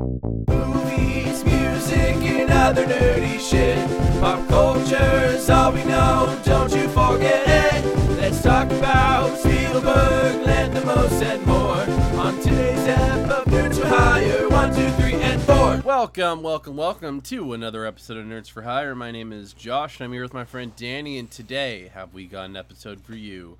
Movies, music, and other nerdy shit. Pop culture's all we know, don't you forget it. Let's talk about Spielberg, Lanthimos, and more. On today's ep of Nerds for Hire, one, two, three, and four. Welcome, welcome, welcome to another episode of Nerds for Hire. My name is Josh, and I'm here with my friend Danny, and today have we got an episode for you.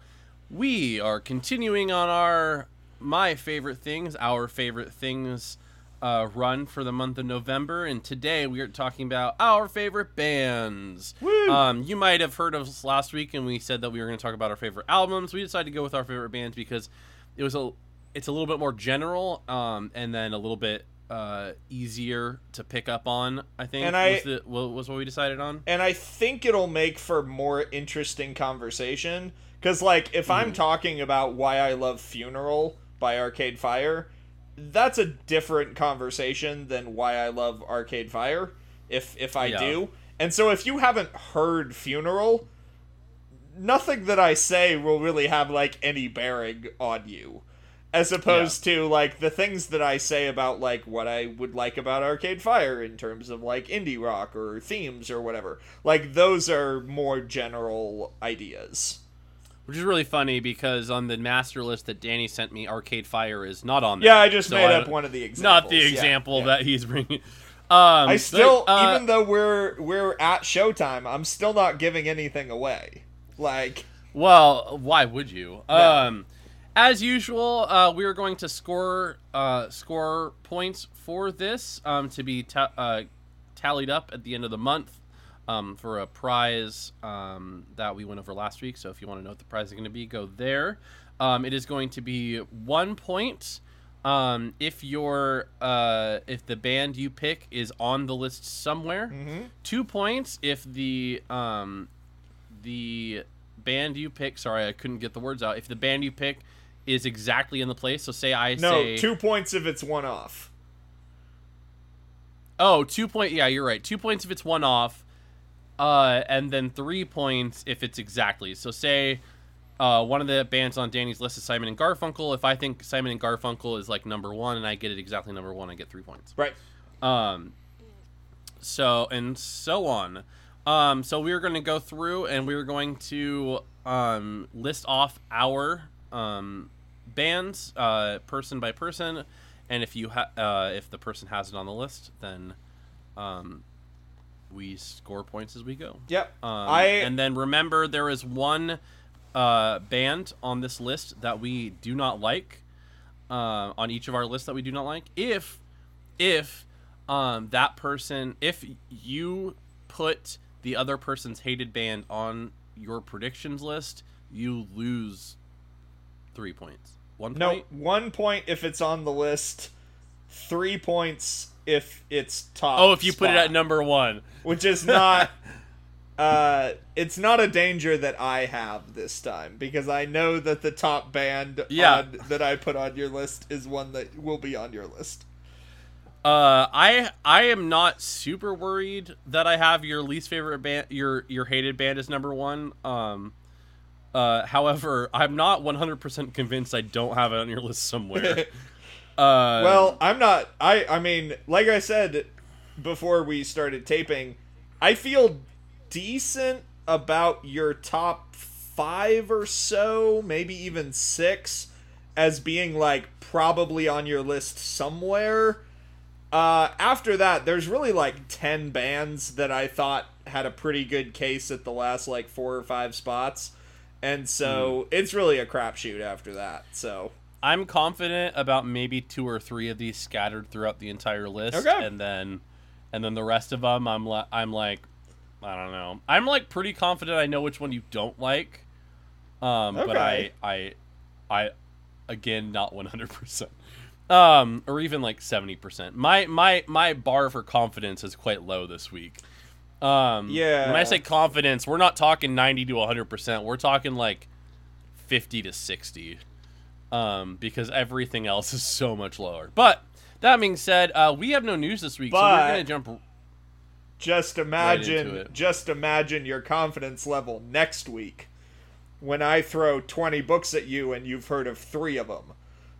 We are continuing on our my favorite things, our favorite things uh, run for the month of November, and today we are talking about our favorite bands. Um, you might have heard of us last week, and we said that we were going to talk about our favorite albums. We decided to go with our favorite bands because it was a it's a little bit more general, um, and then a little bit uh, easier to pick up on. I think And I- was, the, wa- was what we decided on. and I think it'll make for more interesting conversation. Because, like, if I'm talking about why I love Funeral by Arcade Fire, that's a different conversation than why I love Arcade Fire. If if I Yeah. do, and so if you haven't heard Funeral, nothing that I say will really have like any bearing on you. As opposed to like the things that I say about like what I would like about Arcade Fire in terms of like indie rock or themes or whatever. Like those are more general ideas. Which is really funny because on the master list that Danny sent me, Arcade Fire is not on there. Yeah, I just So made I up one of the examples. Not the example yeah. that he's bringing. Um, I still, but, uh, even though we're we're at Showtime, I'm still not giving anything away. Like, Well, why would you? Um, as usual, uh, we are going to score uh, score points for this um, to be ta- uh, tallied up at the end of the month um, for a prize um, that we went over last week. So if you want to know what the prize is going to be, go there. Um, it is going to be one point um, if your uh, if the band you pick is on the list somewhere. Two points if the um, the band you pick sorry i couldn't get the words out if the band you pick is exactly in the place so say i no, say two points if it's one off. oh two point yeah you're right two points if it's one off uh and then three points if it's exactly so say uh, one of the bands on Danny's list is Simon and Garfunkel. If I think Simon and Garfunkel is like number one and I get it exactly number one, I get three points. Right. Um, so and so on. Um, so we are going to go through and we are going to um, list off our um, bands, uh, person by person, and if you ha- uh, if the person has it on the list, then um, we score points as we go. Yep. Um, I and then remember there is one uh, band on this list that we do not like. Uh, on each of our lists that we do not like. If if um, that person if you put the other person's hated band on your predictions list, you lose three points. One point. no point. one point if it's on the list, three points if it's top. Oh, if you put it at number one. which is not. Uh, it's not a danger that I have this time because I know that the top band Yeah. on- that I put on your list is one that will be on your list. Uh, I I am not super worried that I have your least favorite band, your your hated band is number one. Um, uh, however, I'm not 100% convinced I don't have it on your list somewhere. uh, Well, I'm not. I I mean, like I said before we started taping, I feel decent about your top five or so, maybe even six, as being like probably on your list somewhere. Uh, after that, there's really like 10 bands that I thought had a pretty good case at the last like four or five spots. And so it's really a crapshoot after that. So I'm confident about maybe two or three of these scattered throughout the entire list, Okay. and then and then the rest of them, I'm li- I'm like, I don't know. I'm like pretty confident I know which one you don't like. Um, but I I I again not 100. percent um or even like 70% my my my bar for confidence is quite low this week um Yeah. when i say confidence we're not talking 90 to 100% we're talking like 50 to 60 um because everything else is so much lower but that being said uh we have no news this week so we're gonna jump Just imagine, it. just imagine your confidence level next week when I throw 20 books at you and you've heard of three of them.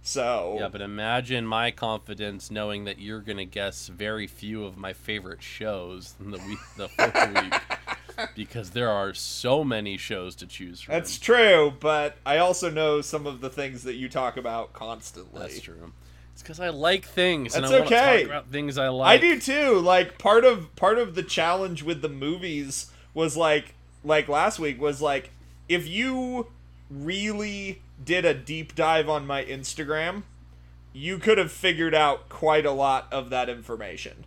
So Yeah, but imagine my confidence knowing that you're gonna guess very few of my favorite shows in the week, the week, because there are so many shows to choose from. that's true. But I also know some of the things that you talk about constantly. That's true. It's because I like things, and That's I want to okay. talk about things I like. I do too. Like part of part of the challenge with the movies was like like last week was like if you really did a deep dive on my Instagram, you could have figured out quite a lot of that information.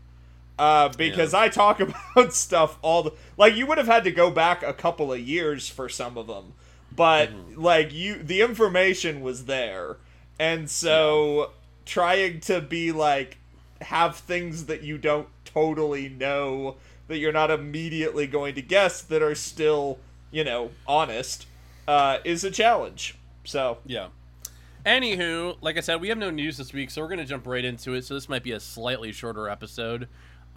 Uh, because I talk about stuff all the like you would have had to go back a couple of years for some of them, but like you the information was there, and so trying to be like have things that you don't totally know that you're not immediately going to guess that are still you know honest uh, is a challenge. So Yeah. Anywho, like I said, we have no news this week, so we're gonna jump right into it. So this might be a slightly shorter episode,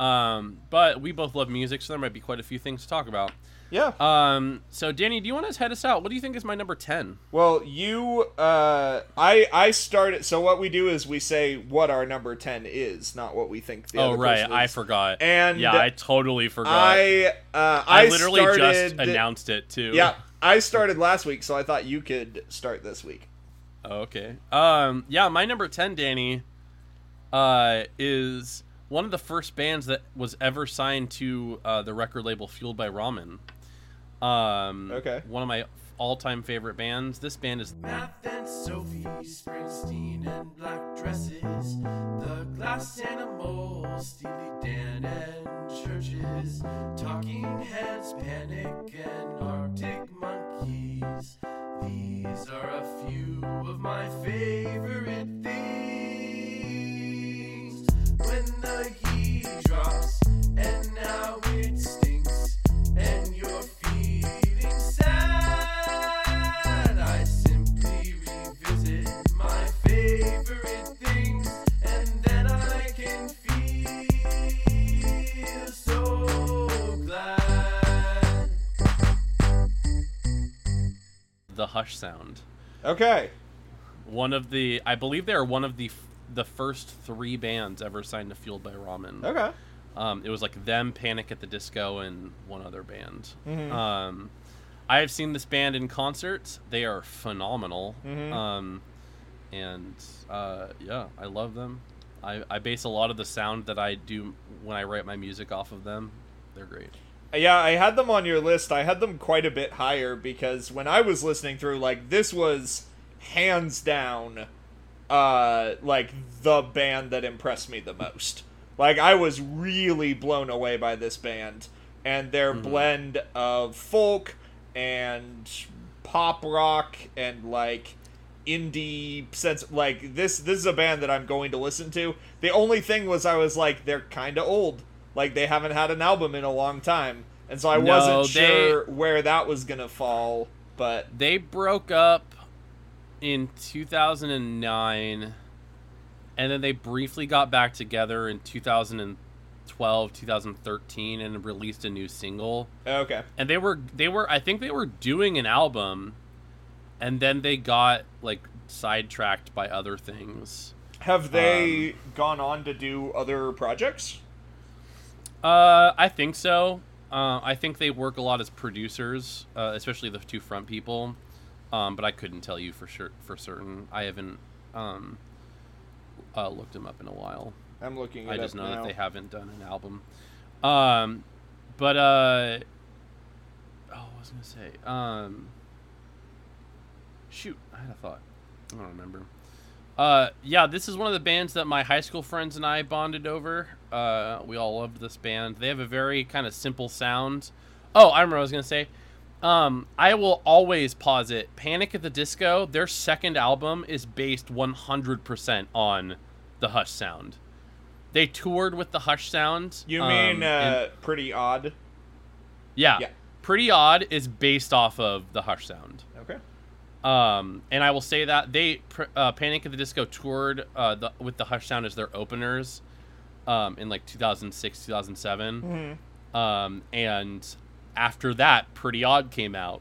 um, but we both love music, so there might be quite a few things to talk about. yeah. Um, so Danny, do you want to head us out? What do you think is my number ten? Well, you, uh, I, I started. So what we do is we say what our number ten is, not what we think. The oh right, I forgot. And yeah, I totally forgot. I, uh, I I, literally started, just announced it too. Yeah, I started last week, so I thought you could start this week. Okay. Um, yeah, my number ten, Danny, uh, is one of the first bands that was ever signed to uh, the record label Fueled by Ramen. Um, Okay. One of my all-time favorite bands. This band is Math and Sophie, Springsteen and black dresses, the glass animals, Steely Dan and churches, talking heads, panic and Arctic monkeys. These are a few of my favorite things. When the heat drops and now it stinks, and you're feeling sad, I simply revisit my favorite things, and then I can feel so glad. the Hush Sound. Okay. One of the, I believe they are one of the f- the first three bands ever signed to Fueled by Ramen. Okay. Um, it was like them, Panic at the Disco, and one other band. Mhm. Um, I have seen this band in concerts. They are phenomenal. Mhm. Um, and uh, yeah, I love them. I, I base a lot of the sound that I do when I write my music off of them. They're great. Yeah, I had them on your list. I had them quite a bit higher because when I was listening through, like this was hands down, uh, like the band that impressed me the most. Like I was really blown away by this band and their blend of folk and pop rock and like indie sense like this this is a band that I'm going to listen to. The only thing was I was like they're kind of old. Like they haven't had an album in a long time. And so I No, wasn't they- sure where that was going to fall, but They broke up in 2009, and then they briefly got back together in 2012, 2013, and released a new single. okay. and they were they were I think they were doing an album and then they got like sidetracked by other things. Have they gone on to do other projects? Uh I think so. Uh, I think they work a lot as producers, uh, especially the two front people. Um, but I couldn't tell you for sure for certain. I haven't um, uh, looked them up in a while. I'm looking it I just know now. that they haven't done an album. Um, but uh, oh, I was gonna say, um, shoot, I had a thought. I don't remember. Uh, yeah, this is one of the bands that my high school friends and I bonded over. Uh, we all loved this band. They have a very kind of simple sound. Oh, I remember what I was gonna say. Um, I will always posit Panic at the Disco. Their second album is based 100% on the Hush sound. They toured with the Hush sound. You um, mean and- uh, pretty odd? yeah, yeah. Pretty Odd is based off of the Hush sound. Okay. Um, and I will say that they uh, Panic at the Disco toured uh, the, with the Hush Sound as their openers um, in like 2006, 2007. Mm-hmm. Um, and after that, Pretty Odd came out,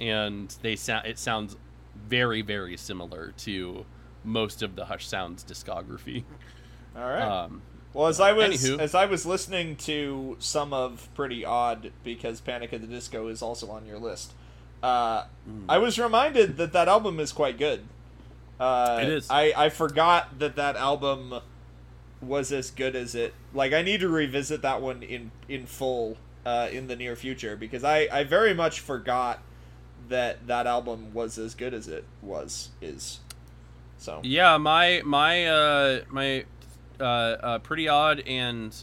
and they sound it sounds very, very similar to most of the Hush Sounds discography. All right. Um, well, as I was anywho. as I was listening to some of Pretty Odd because Panic at the Disco is also on your list, uh, Hmm. I was reminded that that album is quite good. Uh, It is. I I forgot that that album was as good as it. Like I need to revisit that one in in full uh, in the near future because I I very much forgot that that album was as good as it was is. So yeah, my my uh, my uh, uh, pretty odd and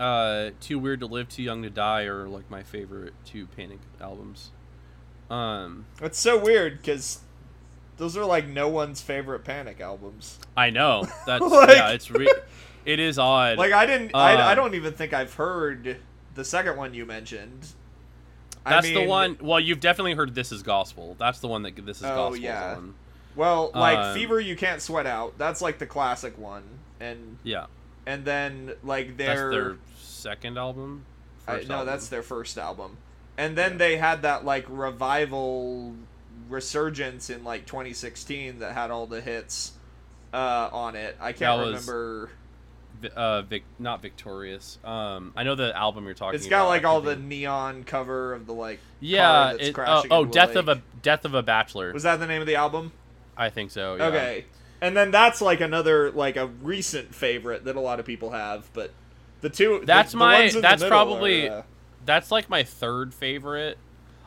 uh, too weird to live, too young to die are like my favorite two Panic albums. Um, it's so weird because those are like no one's favorite Panic albums. I know that's Like- yeah, it's re- it is odd. Like I didn't. I, I Uh, don't even think I've heard the second one you mentioned. I that's the one. Well, you've definitely heard "This Is Gospel." That's the one that "This Is Oh, Gospel" yeah. on. Well, like Um, Fever, you can't sweat out. That's like the classic one, and Yeah, and then like that's their, their second album. I, no, album. that's their first album, and then they had that like revival resurgence in like 2016 that had all the hits uh, on it. I can't That remember. Vi- uh, Vic, not victorious. Um, I know the album you're talking. About. It's got about. like all the neon cover of the like. Yeah. It, oh, crashing oh, a death of a death of a bachelor. Was that the name of the album? I think so. Yeah. Okay. And then that's like another like a recent favorite that a lot of people have, but the two That's the my- the that's probably- are, uh, That's like my third favorite.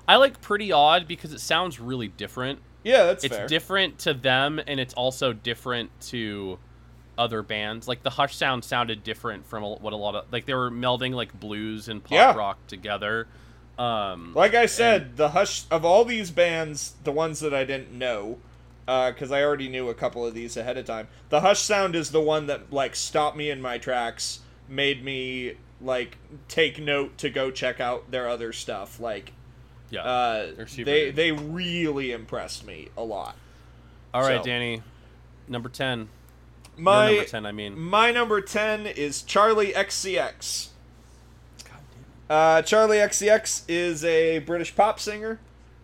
I like Pretty Odd because it sounds really different. yeah, that's it's fair. different to them and it's also different to other bands like the hush sound sounded different from what a lot of like they were melding like blues and pop Yeah. rock together um like I said, the Hush of all these bands, the ones that I didn't know, because I already knew a couple of these ahead of time. The Hush sound is the one that like stopped me in my tracks, made me like take note to go check out their other stuff. Like, yeah uh, they good. they really impressed me a lot. all right so- danny number 10 Your My number 10 i mean My number 10 is Charli XCX. Uh, Charli XCX is a British pop singer.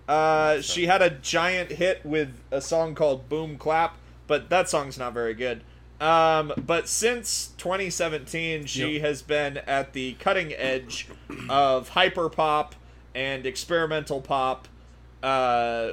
Uh, she had a giant hit with a song called Boom Clap, but that song's not very good. Um, but since 2017, she Yep. has been at the cutting edge of hyper pop and experimental pop uh,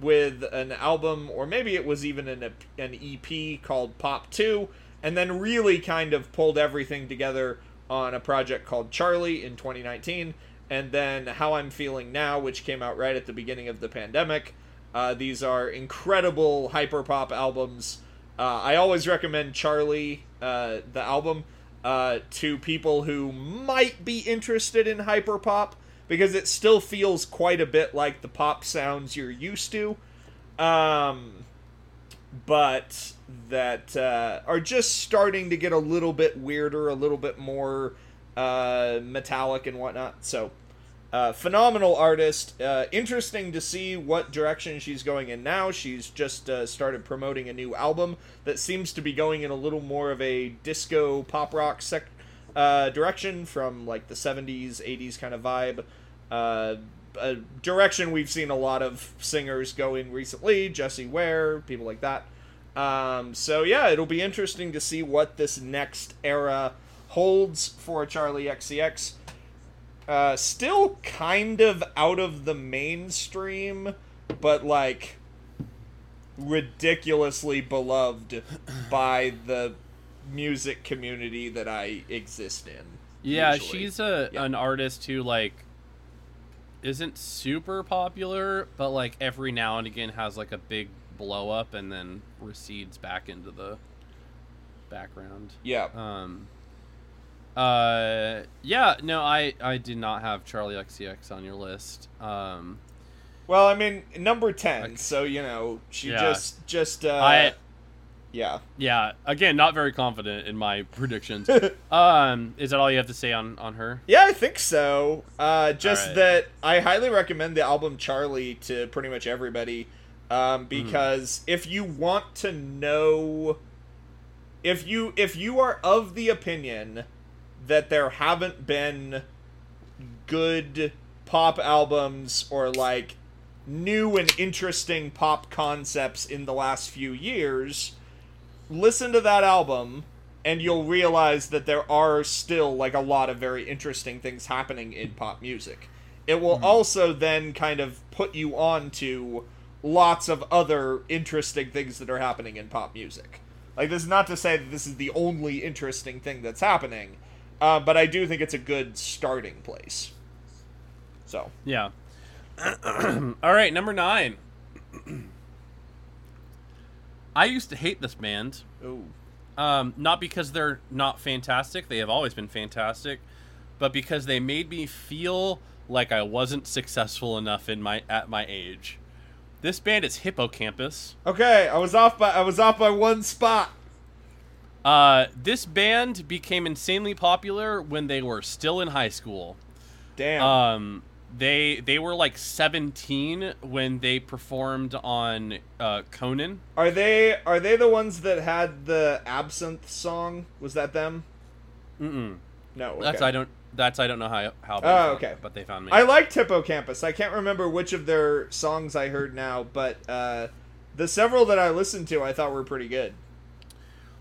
with an album, or maybe it was even an, an EP called Pop 2, and then really kind of pulled everything together on a project called Charli in 2019, and then How I'm Feeling Now, which came out right at the beginning of the pandemic. Uh, these are incredible hyperpop albums. Uh, I always recommend Charli, uh, the album, uh, to people who might be interested in hyperpop because it still feels quite a bit like the pop sounds you're used to. Um, but that uh, are just starting to get a little bit weirder, a little bit more uh, metallic and whatnot. So, uh, phenomenal artist. Uh, interesting to see what direction she's going in now. She's just uh, started promoting a new album that seems to be going in a little more of a disco pop rock sec- uh, direction from like the 70s, 80s kind of vibe. Uh, a direction we've seen a lot of singers go in recently, Jessie Ware, people like that. Um, so yeah, it'll be interesting to see what this next era holds for Charli XCX. Uh, still kind of out of the mainstream, but like ridiculously beloved by the music community that I exist in. yeah usually. she's a Yeah. an artist who like isn't super popular but like every now and again has like a big blow up and then recedes back into the background yeah. Um. Uh. Yeah. No. I. I did not have Charli XCX on your list. Um. Well, I mean, number ten. Okay. So you know, she Yeah. just just uh, I. yeah. Yeah. Again, not very confident in my predictions. um. Is that all you have to say on on her? Yeah, I think so. Uh, just Alright. that I highly recommend the album Charli to pretty much everybody, um, because if you want to know, if you if you are of the opinion that there haven't been good pop albums or like new and interesting pop concepts in the last few years, listen to that album and you'll realize that there are still like a lot of very interesting things happening in pop music. It will also then kind of put you on to lots of other interesting things that are happening in pop music. Like this is not to say that this is the only interesting thing that's happening, uh, but I do think it's a good starting place. So Yeah. All right, number nine. I used to hate this band. Ooh. Um, not because they're not fantastic; they have always been fantastic, but because they made me feel like I wasn't successful enough in my at my age. This band is Hippo Campus. Okay, I was off by I was off by one spot. Uh, this band became insanely popular when they were still in high school. Damn. Um, they they were like 17 when they performed on uh, Conan. are they are they the ones that had the absinthe song? Was that them? Mm-mm. No. Okay. That's I don't. That's I don't know how how. Oh, okay. it, But they found me. I liked Hippo Campus. I can't remember which of their songs I heard now, but uh, the several that I listened to I thought were pretty good.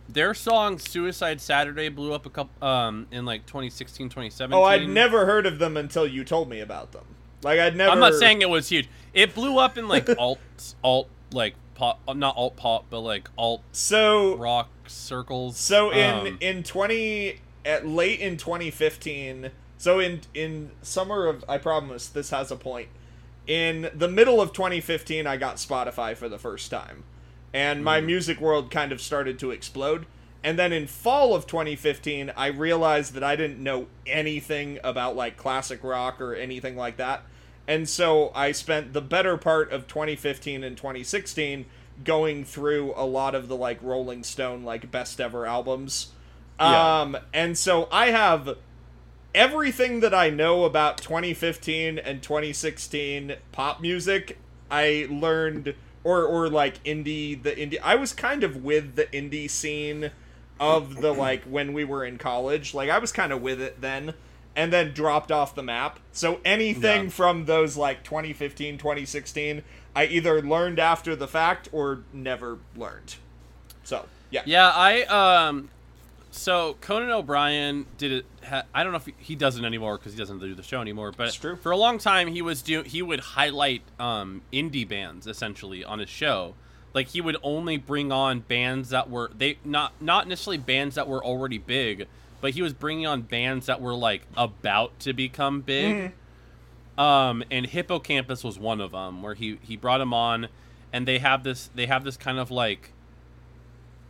Their song "Suicide Saturday" blew up a couple um in like 2016, 2017. Oh, I'd never heard of them until you told me about them. Like I'd never. I'm not saying it was huge. It blew up in like alt alt like pop, not alt pop, but like alt so. rock circles. So in Um, in twenty at late in 2015. So in in summer of I promise this has a point. In the middle of 2015, I got Spotify for the first time, and my music world kind of started to explode. And then in fall of 2015, I realized that I didn't know anything about like classic rock or anything like that. And so I spent the better part of 2015 and 2016 going through a lot of the like Rolling Stone like best ever albums. Yeah. Um and so I have everything that I know about 2015 and 2016 pop music. I learned or or like indie the indie I was kind of with the indie scene of the like when we were in college. Like I was kind of with it then and then dropped off the map. So anything Yeah. from those like 2015, 2016, I either learned after the fact or never learned. So, yeah. Yeah, I um, so Conan O'Brien did it. Ha, I don't know if he, he does it anymore because he doesn't do the show anymore. But It's true. for a long time, he was do he would highlight um indie bands essentially on his show. Like he would only bring on bands that were they not not necessarily bands that were already big, but he was bringing on bands that were like about to become big. Um, and Hippo Campus was one of them where he he brought him on, and they have this they have this kind of like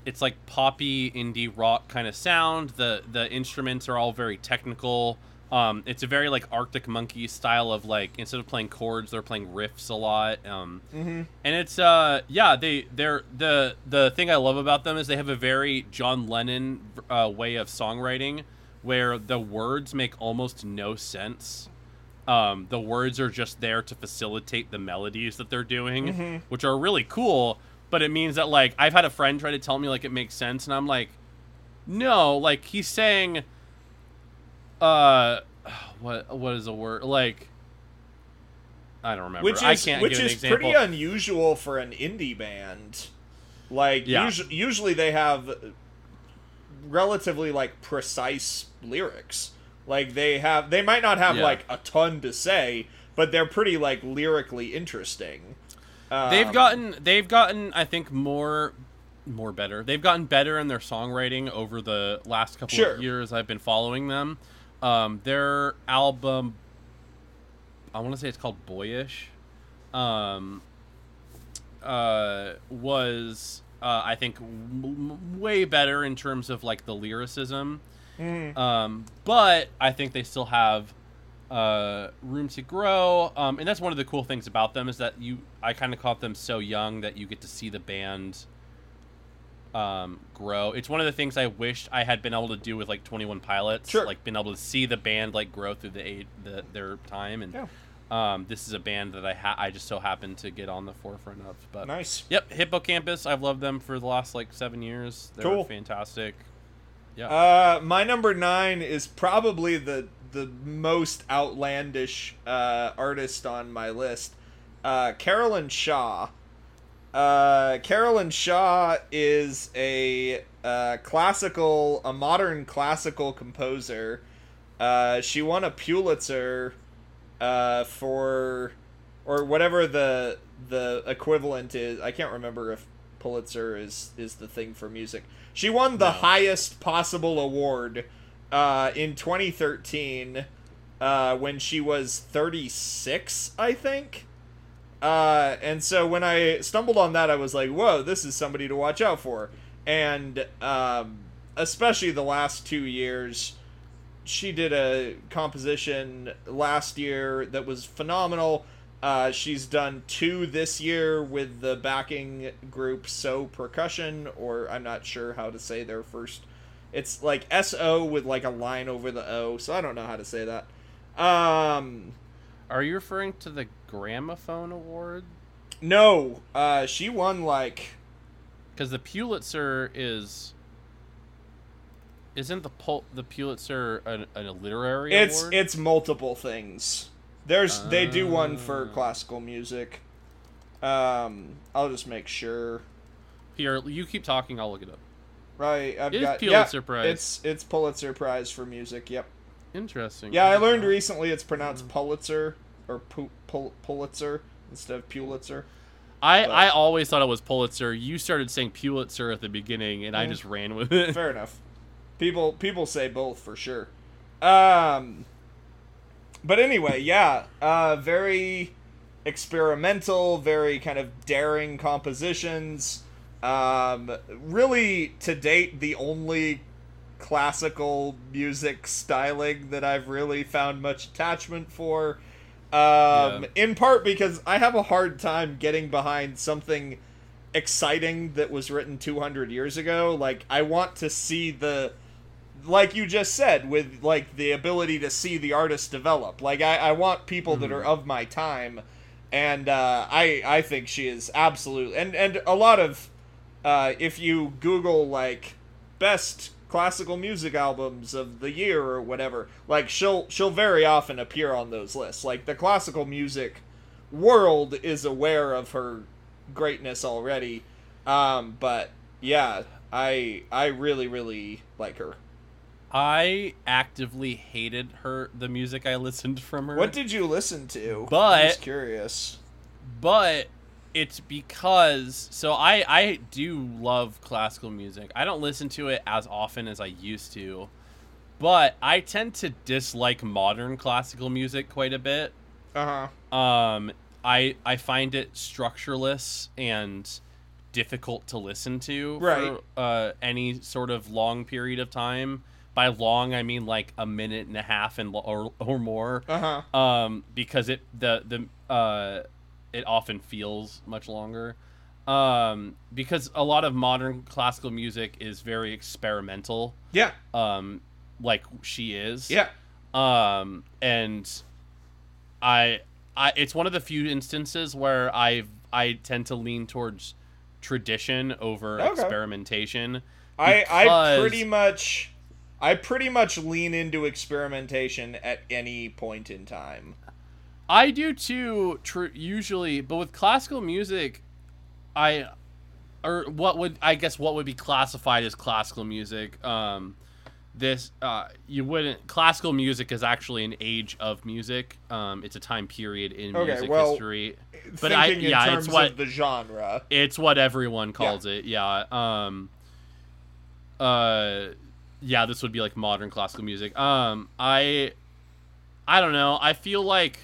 it's like poppy indie rock kind of sound. The the instruments are all very technical. Um, it's a very like Arctic Monkey style of like instead of playing chords, they're playing riffs a lot. Um, Mm-hmm. and it's uh yeah they they're the the thing I love about them is they have a very John Lennon uh, way of songwriting where the words make almost no sense. Um, the words are just there to facilitate the melodies that they're doing, which are really cool. But it means that like I've had a friend try to tell me like it makes sense, and I'm like, no, like he's saying, uh, what what is a word like? I don't remember. Which I is can't which give an is pretty unusual for an indie band. Like Yeah. usu- usually they have relatively like precise lyrics. Like they have they might not have Yeah. like a ton to say, but they're pretty like lyrically interesting. They've Um, gotten they've gotten I think more more better. They've gotten better in their songwriting over the last couple Sure. of years I've been following them. Um, their album I want to say it's called Boyish. Um, uh, was uh, I think m- way better in terms of like the lyricism. mhm. Um, but I think they still have uh, room to grow. Um, and that's one of the cool things about them is that you I kind of caught them so young that you get to see the band um, grow. It's one of the things I wished I had been able to do with like Twenty One Pilots. Sure. Like been able to see the band like grow through the age, the their time. And Yeah. um, this is a band that I ha- I just so happened to get on the forefront of. But nice. Yep, Hippo Campus. I've loved them for the last like seven years. They're Cool. fantastic. Yeah. Uh, my number nine is probably the the most outlandish uh, artist on my list. uh, Caroline Shaw. Uh, Caroline Shaw is a uh, classical, a modern classical composer. Uh, she won a Pulitzer uh, for, or whatever the the equivalent is. I can't remember if Pulitzer is is the thing for music. She won the No. highest possible award uh, in 2013 uh, when she was 36, I think. Uh, and so when I stumbled on that, I was like, "Whoa, this is somebody to watch out for." And um, especially the last two years, she did a composition last year that was phenomenal. Uh, she's done two this year with the backing group So Percussion, or I'm not sure how to say their first. It's like S O with like a line over the O, so I don't know how to say that. Um, Are you referring to the Gramophone Award? no, uh, she won like Because the Pulitzer is. Isn't the Pul- the Pulitzer an, a literary it's award? it's multiple things. There's they do one for Ah. classical music. Um, I'll just make sure. Here, you keep talking. I'll look it up. Right, I've It is got Pulitzer yeah, Prize. It's it's Pulitzer Prize for music. Yep. Interesting. Yeah, I learned recently it's pronounced Pulitzer or Pu- Pul- Pulitzer instead of Pulitzer. I, but- I always thought it was Pulitzer. You started saying Pulitzer at the beginning, and I Mm. just ran with it. Fair enough. People people say both for sure. Um but anyway, yeah, uh very experimental, very kind of daring compositions. Um really to date the only classical music styling that I've really found much attachment for. Um Yeah. in part because I have a hard time getting behind something exciting that was written 200 years ago. Like I want to see the like you just said with like the ability to see the artist develop. Like I, I want people that are of my time and uh, I I think she is absolute and and a lot of uh, if you Google like best classical music albums of the year or whatever, like she'll she'll very often appear on those lists. Like the classical music world is aware of her greatness already. Um, but yeah, I I really really like her. I actively hated her the music I listened from her. What did you listen to? But- I'm curious. but it's because so I I do love classical music. I don't listen to it as often as I used to, but I tend to dislike modern classical music quite a bit. Uh huh. Um, I I find it structureless and difficult to listen to Right. for uh, any sort of long period of time. By long, I mean like a minute and a half and or or more Uh huh. um, because it the the uh, it often feels much longer. Um, because a lot of modern classical music is very experimental, Yeah. um, like she is. Yeah. Um, and I, I, it's one of the few instances where I I tend to lean towards tradition over Okay. experimentation. I I pretty much I pretty much lean into experimentation at any point in time. I do too, tr- usually, but with classical music, I, or what would I guess what would be classified as classical music? Um, this uh, you wouldn't. Classical music is actually an age of music. Um, it's a time period in Okay, music well, history. But I- yeah, it's what- of the genre. It's what everyone calls it. Yeah. Um. Uh. Yeah, this would be like modern classical music. Um. I. I don't know. I feel like.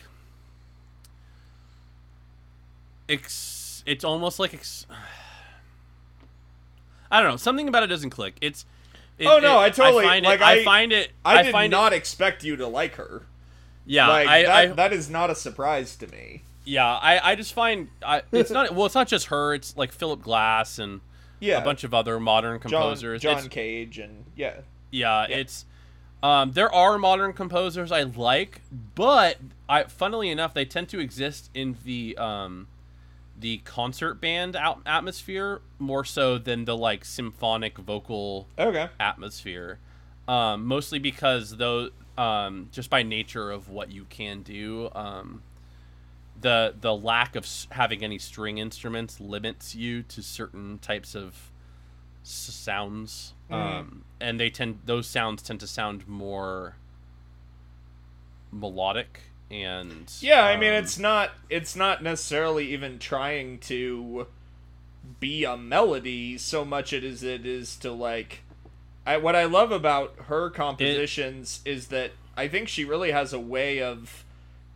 It's it's almost like ex- I don't know. Something about it doesn't click. It's. it- Oh, no, it- I totally- find like, it, I, I- find it. I, did find not expect you to like her. yeah. like I, that, I, that is not a surprise to me. yeah. I, I just find I, it's not. Well, it's not just her. It's like Philip Glass and Yeah. a bunch of other modern composers. John It's- Cage and yeah. Yeah, Yeah. it's um, there are modern composers I like, but I funnily enough they tend to exist in the um, the concert band out- atmosphere more so than the like symphonic vocal Okay. atmosphere. Um, mostly because though um, just by nature of what you can do, um, the the lack of s- having any string instruments limits you to certain types of s- sounds um and they tend those sounds tend to sound more melodic and Yeah, I mean um, it's not it's not necessarily even trying to be a melody so much it is it is to like I what I love about her compositions is that I think she really has a way of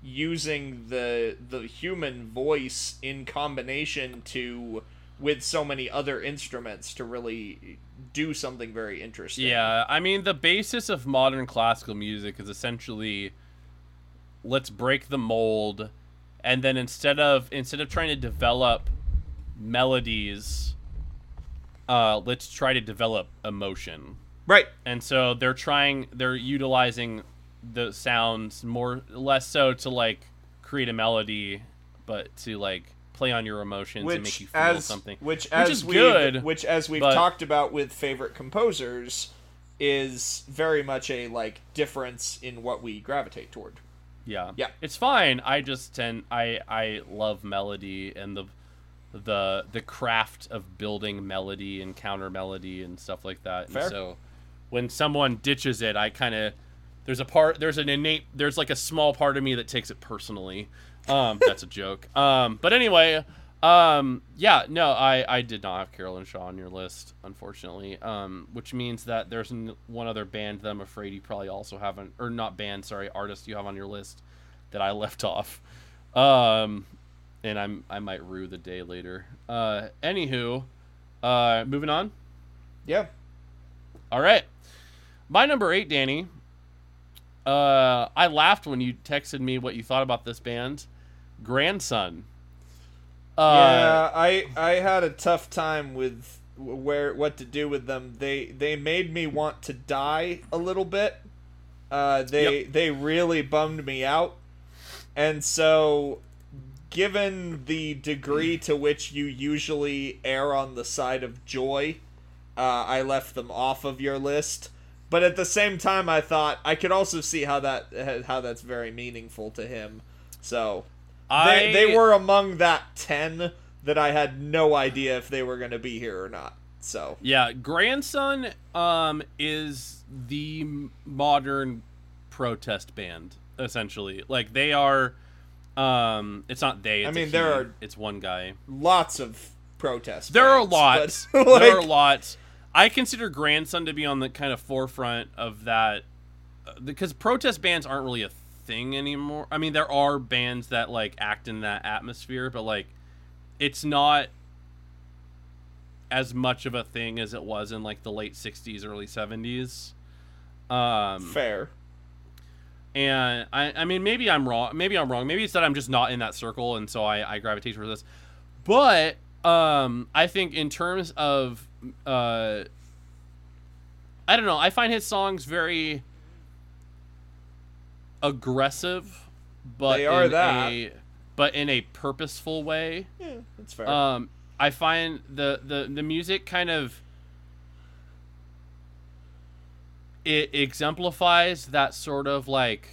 using the the human voice in combination to with so many other instruments to really do something very interesting. Yeah, I mean the basis of modern classical music is essentially let's break the mold and then instead of instead of trying to develop melodies uh let's try to develop emotion. Right. And so they're trying they're utilizing the sounds more less so to like create a melody but to like play on your emotions and make you feel as something. which as is we good, which as we've but- talked about with favorite composers is very much a like difference in what we gravitate toward. Yeah. Yeah. It's fine. I just tend I I love melody and the the the craft of building melody and counter melody and stuff like that. Fair. And so when someone ditches it, I kind of there's a part there's an innate there's like a small part of me that takes it personally. Um that's a joke. Um but anyway, um yeah, no, I I did not have Caroline Shaw on your list unfortunately. Um which means that there's n- one other band that I'm afraid you probably also haven't or not band, sorry, artist you have on your list that I left off. Um and I'm I might rue the day later. Uh anywho, uh moving on. Yeah. All right. My number eight, Danny. Uh, I laughed when you texted me what you thought about this band, Grandson. Uh, yeah, I I had a tough time with where what to do with them. They they made me want to die a little bit. Uh, they Yep. they really bummed me out, and so given the degree to which you usually err on the side of joy, uh, I left them off of your list. But at the same time, I thought I could also see how that how that's very meaningful to him. So I, they were among that 10 that I had no idea if they were going to be here or not. So, Yeah, Grandson um is the modern protest band essentially. Like they are um it's not they, it's I mean, he. there are- it's one guy. lots of protests. There are bands, lots. but, there are like, lots. I consider Grandson to be on the kind of forefront of that uh, because protest bands aren't really a thing anymore. I mean, there are bands that like act in that atmosphere, but like it's not as much of a thing as it was in like the late 60s, early 70s. Um fair. and I, I mean, maybe I'm wrong. Maybe I'm wrong. Maybe it's that I'm just not in that circle, and so I, I gravitate towards this. But um, I think in terms of, uh, I don't know. I find his songs very aggressive, but They are in that. a but in a purposeful way. Yeah, that's fair. Um, I find the, the the music kind of it exemplifies that sort of like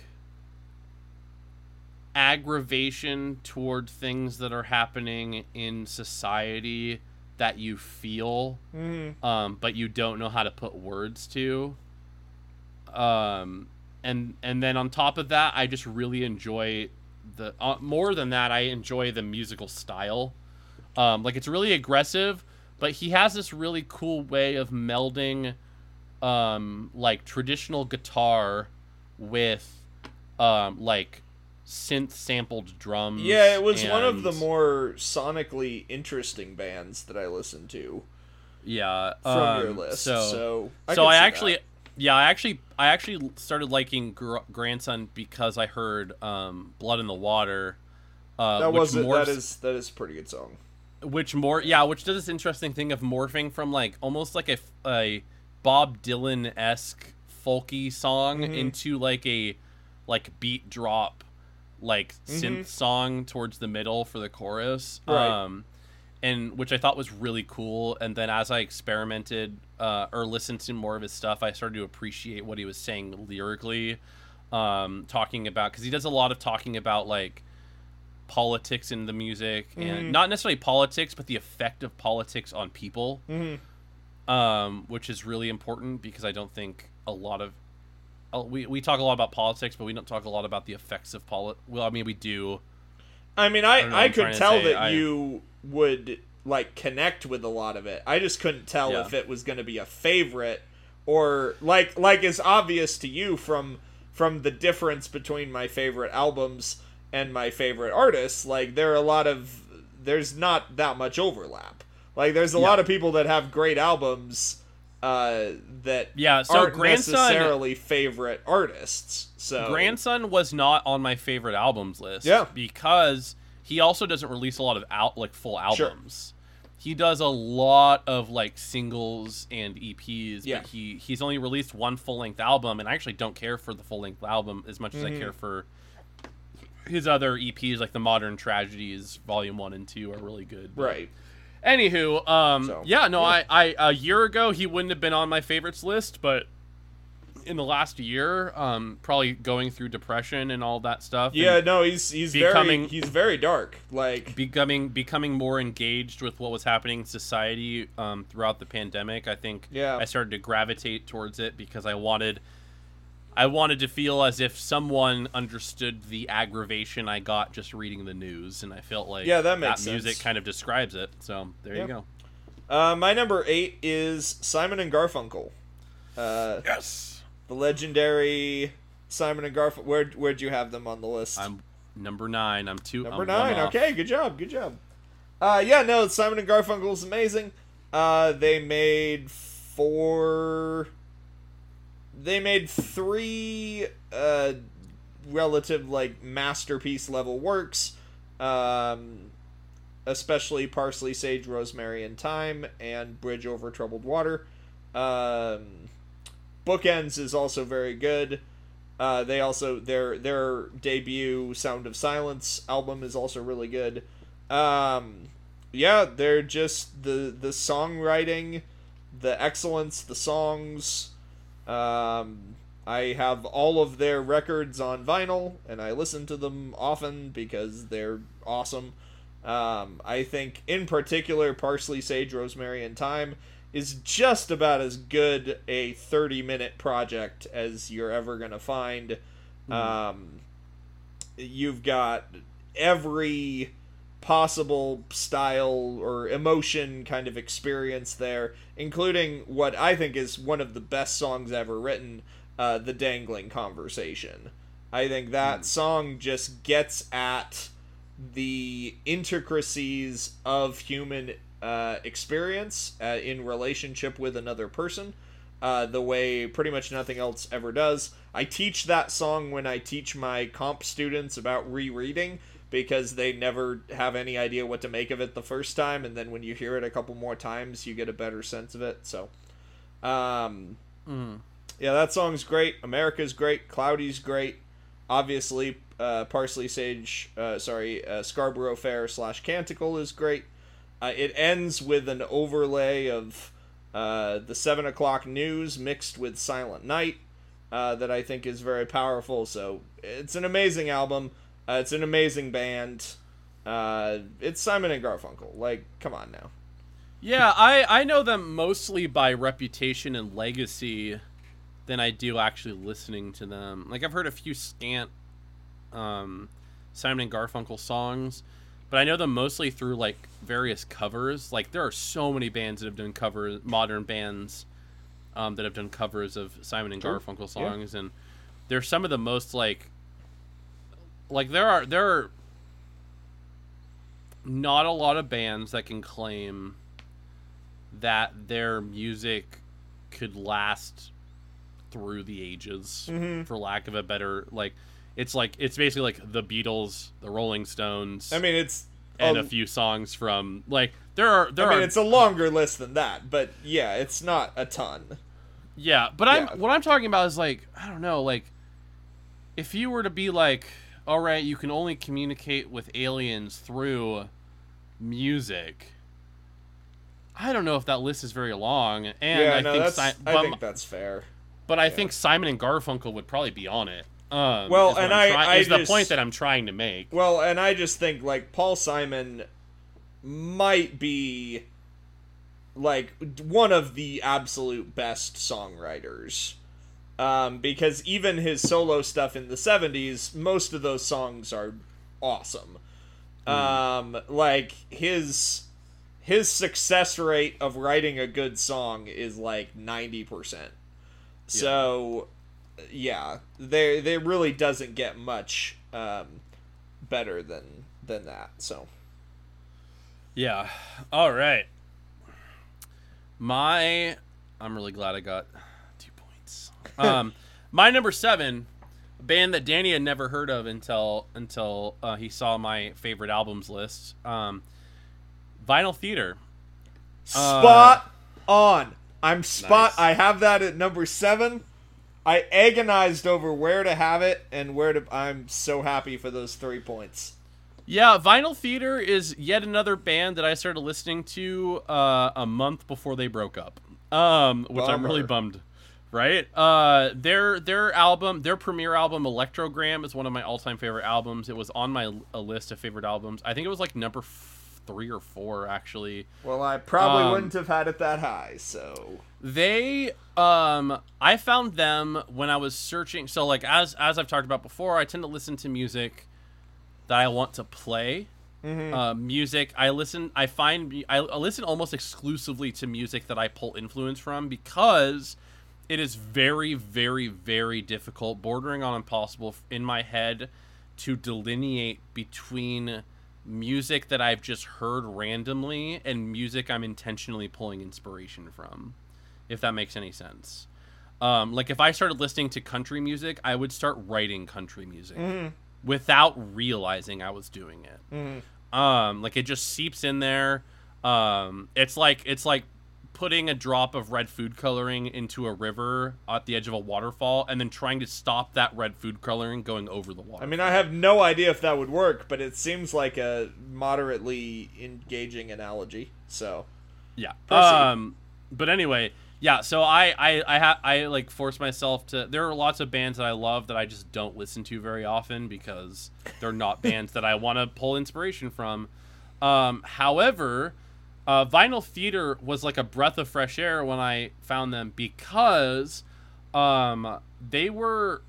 aggravation toward things that are happening in society that you feel Mhm. um, but you don't know how to put words to. Um, and and then on top of that, I just really enjoy the uh, more than that, I enjoy the musical style. Um, like it's really aggressive, but he has this really cool way of melding, um, like traditional guitar with, um, like synth sampled drums. Yeah, it was one of the more sonically interesting bands that I listened to yeah from your um, list. So So, I so I actually, that. Yeah, I actually, I actually started liking Gr- Grandson because I heard um, "Blood in the Water," uh, that was morphs, That is that is a pretty good song. which more, yeah, which does this interesting thing of morphing from like almost like a, a Bob Dylan esque folky song Mhm. into like a like beat drop like synth Mhm. song towards the middle for the chorus. Right. Um, and which I thought was really cool. And then as I experimented uh, or listened to more of his stuff, I started to appreciate what he was saying lyrically, um, talking about because he does a lot of talking about like politics in the music Mm-hmm. and not necessarily politics but the effect of politics on people Mm-hmm. um, which is really important because i don't think a lot of we, we talk a lot about politics but we don't talk a lot about the effects of polit well i mean we do I mean, I, I, I'm could tell that I- you would like connect with a lot of it. I just couldn't tell Yeah. if it was going to be a favorite or like like is obvious to you from from the difference between my favorite albums and my favorite artists. Like there are a lot of there's not that much overlap. Like there's a lot of people that have great albums uh, that Yeah, so aren't Grandson- necessarily favorite artists. So grandson was not on my favorite albums list Yeah. because he also doesn't release a lot of out like full albums. Sure. he does a lot of like singles and eps Yeah. but he he's only released one full-length album and i actually don't care for the full-length album as much as Mm-hmm. i care for his other eps like the modern tragedies volume one and two are really good But right. Anywho, um, So, yeah, no, yeah. I, I, a year ago he wouldn't have been on my favorites list, but in the last year, um, probably going through depression and all that stuff. Yeah, no, he's he's becoming- very he's very dark. Like becoming becoming more engaged with what was happening in society um, throughout the pandemic. I think Yeah. I started to gravitate towards it because I wanted. I wanted to feel as if someone understood the aggravation I got just reading the news, and I felt like Yeah, that makes music sense. kind of describes it. So there Yep. you go. uh, my number eight is Simon and Garfunkel. Uh, Yes. The legendary Simon and Garfunkel. Where where'd you have them on the list? I'm number nine. I'm two. number I'm nine. Okay, good job, good job. Uh, yeah, no, Simon and Garfunkel is amazing. Uh, they made four. They made three uh, relative like masterpiece level works. Um, especially Parsley, Sage, Rosemary, and Thyme, and Bridge Over Troubled Water. Um, Bookends is also very good. Uh, they also their their debut Sound of Silence album is also really good. Um, yeah, they're just the the songwriting, the excellence, the songs. Um, I have all of their records on vinyl, and I listen to them often because they're awesome. Um, I think, in particular, Parsley, Sage, Rosemary, and Thyme is just about as good a 30 minute project as you're ever going to find. Um, you've got every possible style or emotion kind of experience there, including what I think is one of the best songs ever written, uh, The Dangling Conversation. I think that song just gets at the intricacies of human uh, experience uh, in relationship with another person uh, the way pretty much nothing else ever does. I teach that song when I teach my comp students about rereading because they never have any idea what to make of it the first time, and then when you hear it a couple more times, you get a better sense of it. So, um, yeah, that song's great. America's great. Cloudy's great. Obviously, uh, Parsley Sage, uh, sorry, uh, Scarborough Fair slash Canticle is great. Uh, it ends with an overlay of uh, the seven o'clock news mixed with Silent Night uh, that I think is very powerful. So it's an amazing album. Uh, it's an amazing band. Uh, it's Simon and Garfunkel. Like, come on now. Yeah, I I know them mostly by reputation and legacy than I do actually listening to them. Like I've heard a few scant um, Simon and Garfunkel songs, but I know them mostly through like various covers. Like there are so many bands that have done covers, modern bands um, that have done covers of Simon and Sure. Garfunkel Yeah. songs, and they're some of the most like like there are there are not a lot of bands that can claim that their music could last through the ages Mhm. for lack of a better like it's like it's basically like the Beatles, the Rolling Stones, I mean, it's and a- a few songs from like there are there I mean, are it's a longer list than that, but yeah, it's not a ton. Yeah, but I'm Yeah. what I'm talking about is like I don't know, like if you were to be like, all right, you can only communicate with aliens through music. I don't know if that list is very long, and yeah, I no, think. Si- I think that's fair. but I think Simon and Garfunkel would probably be on it. Um, Well, and I- try- I is the point that I'm trying to make. Well, and I just think like Paul Simon might be like one of the absolute best songwriters. Um, because even his solo stuff in the 70s, most of those songs are awesome. Um, like his his success rate of writing a good song is like 90%. So yeah, there there really doesn't get much um, better than than that. So Yeah. All right. My, I'm really glad I got two points. Um, my number seven, a band that Danny had never heard of until until uh, he saw my favorite albums list. Um, Vinyl Theatre. spot on. I'm spot. Nice. I have that at number seven. I agonized over where to have it and where to. I'm so happy for those three points. Yeah, Vinyl Theatre is yet another band that I started listening to uh, a month before they broke up, um, which I'm really bummed. Right? Uh, their their album, their premiere album, Electrogram, is one of my all time favorite albums. It was on my a list of favorite albums. I think it was like number f- three or four actually. Well, I probably Um, wouldn't have had it that high. So They um I found them when I was searching so like as as I've talked about before, I tend to listen to music that I want to play. Uh, music I listen I find I listen almost exclusively to music that I pull influence from because it is very very very difficult bordering on impossible in my head to delineate between music that I've just heard randomly and music I'm intentionally pulling inspiration from if that makes any sense. Um, like if I started listening to country music, I would start writing country music without realizing I was doing it. Um, like it just seeps in there. Um, it's like it's like putting a drop of red food coloring into a river at the edge of a waterfall and then trying to stop that red food coloring going over the water. I mean, I have no idea if that would work, but it seems like a moderately engaging analogy. So Yeah. Proceed. Um, but anyway, yeah. So I I I, ha- I like force myself to. There are lots of bands that I love that I just don't listen to very often because they're not bands that I want to pull inspiration from. Um, however, uh, Vinyl Theatre was like a breath of fresh air when I found them because um, they were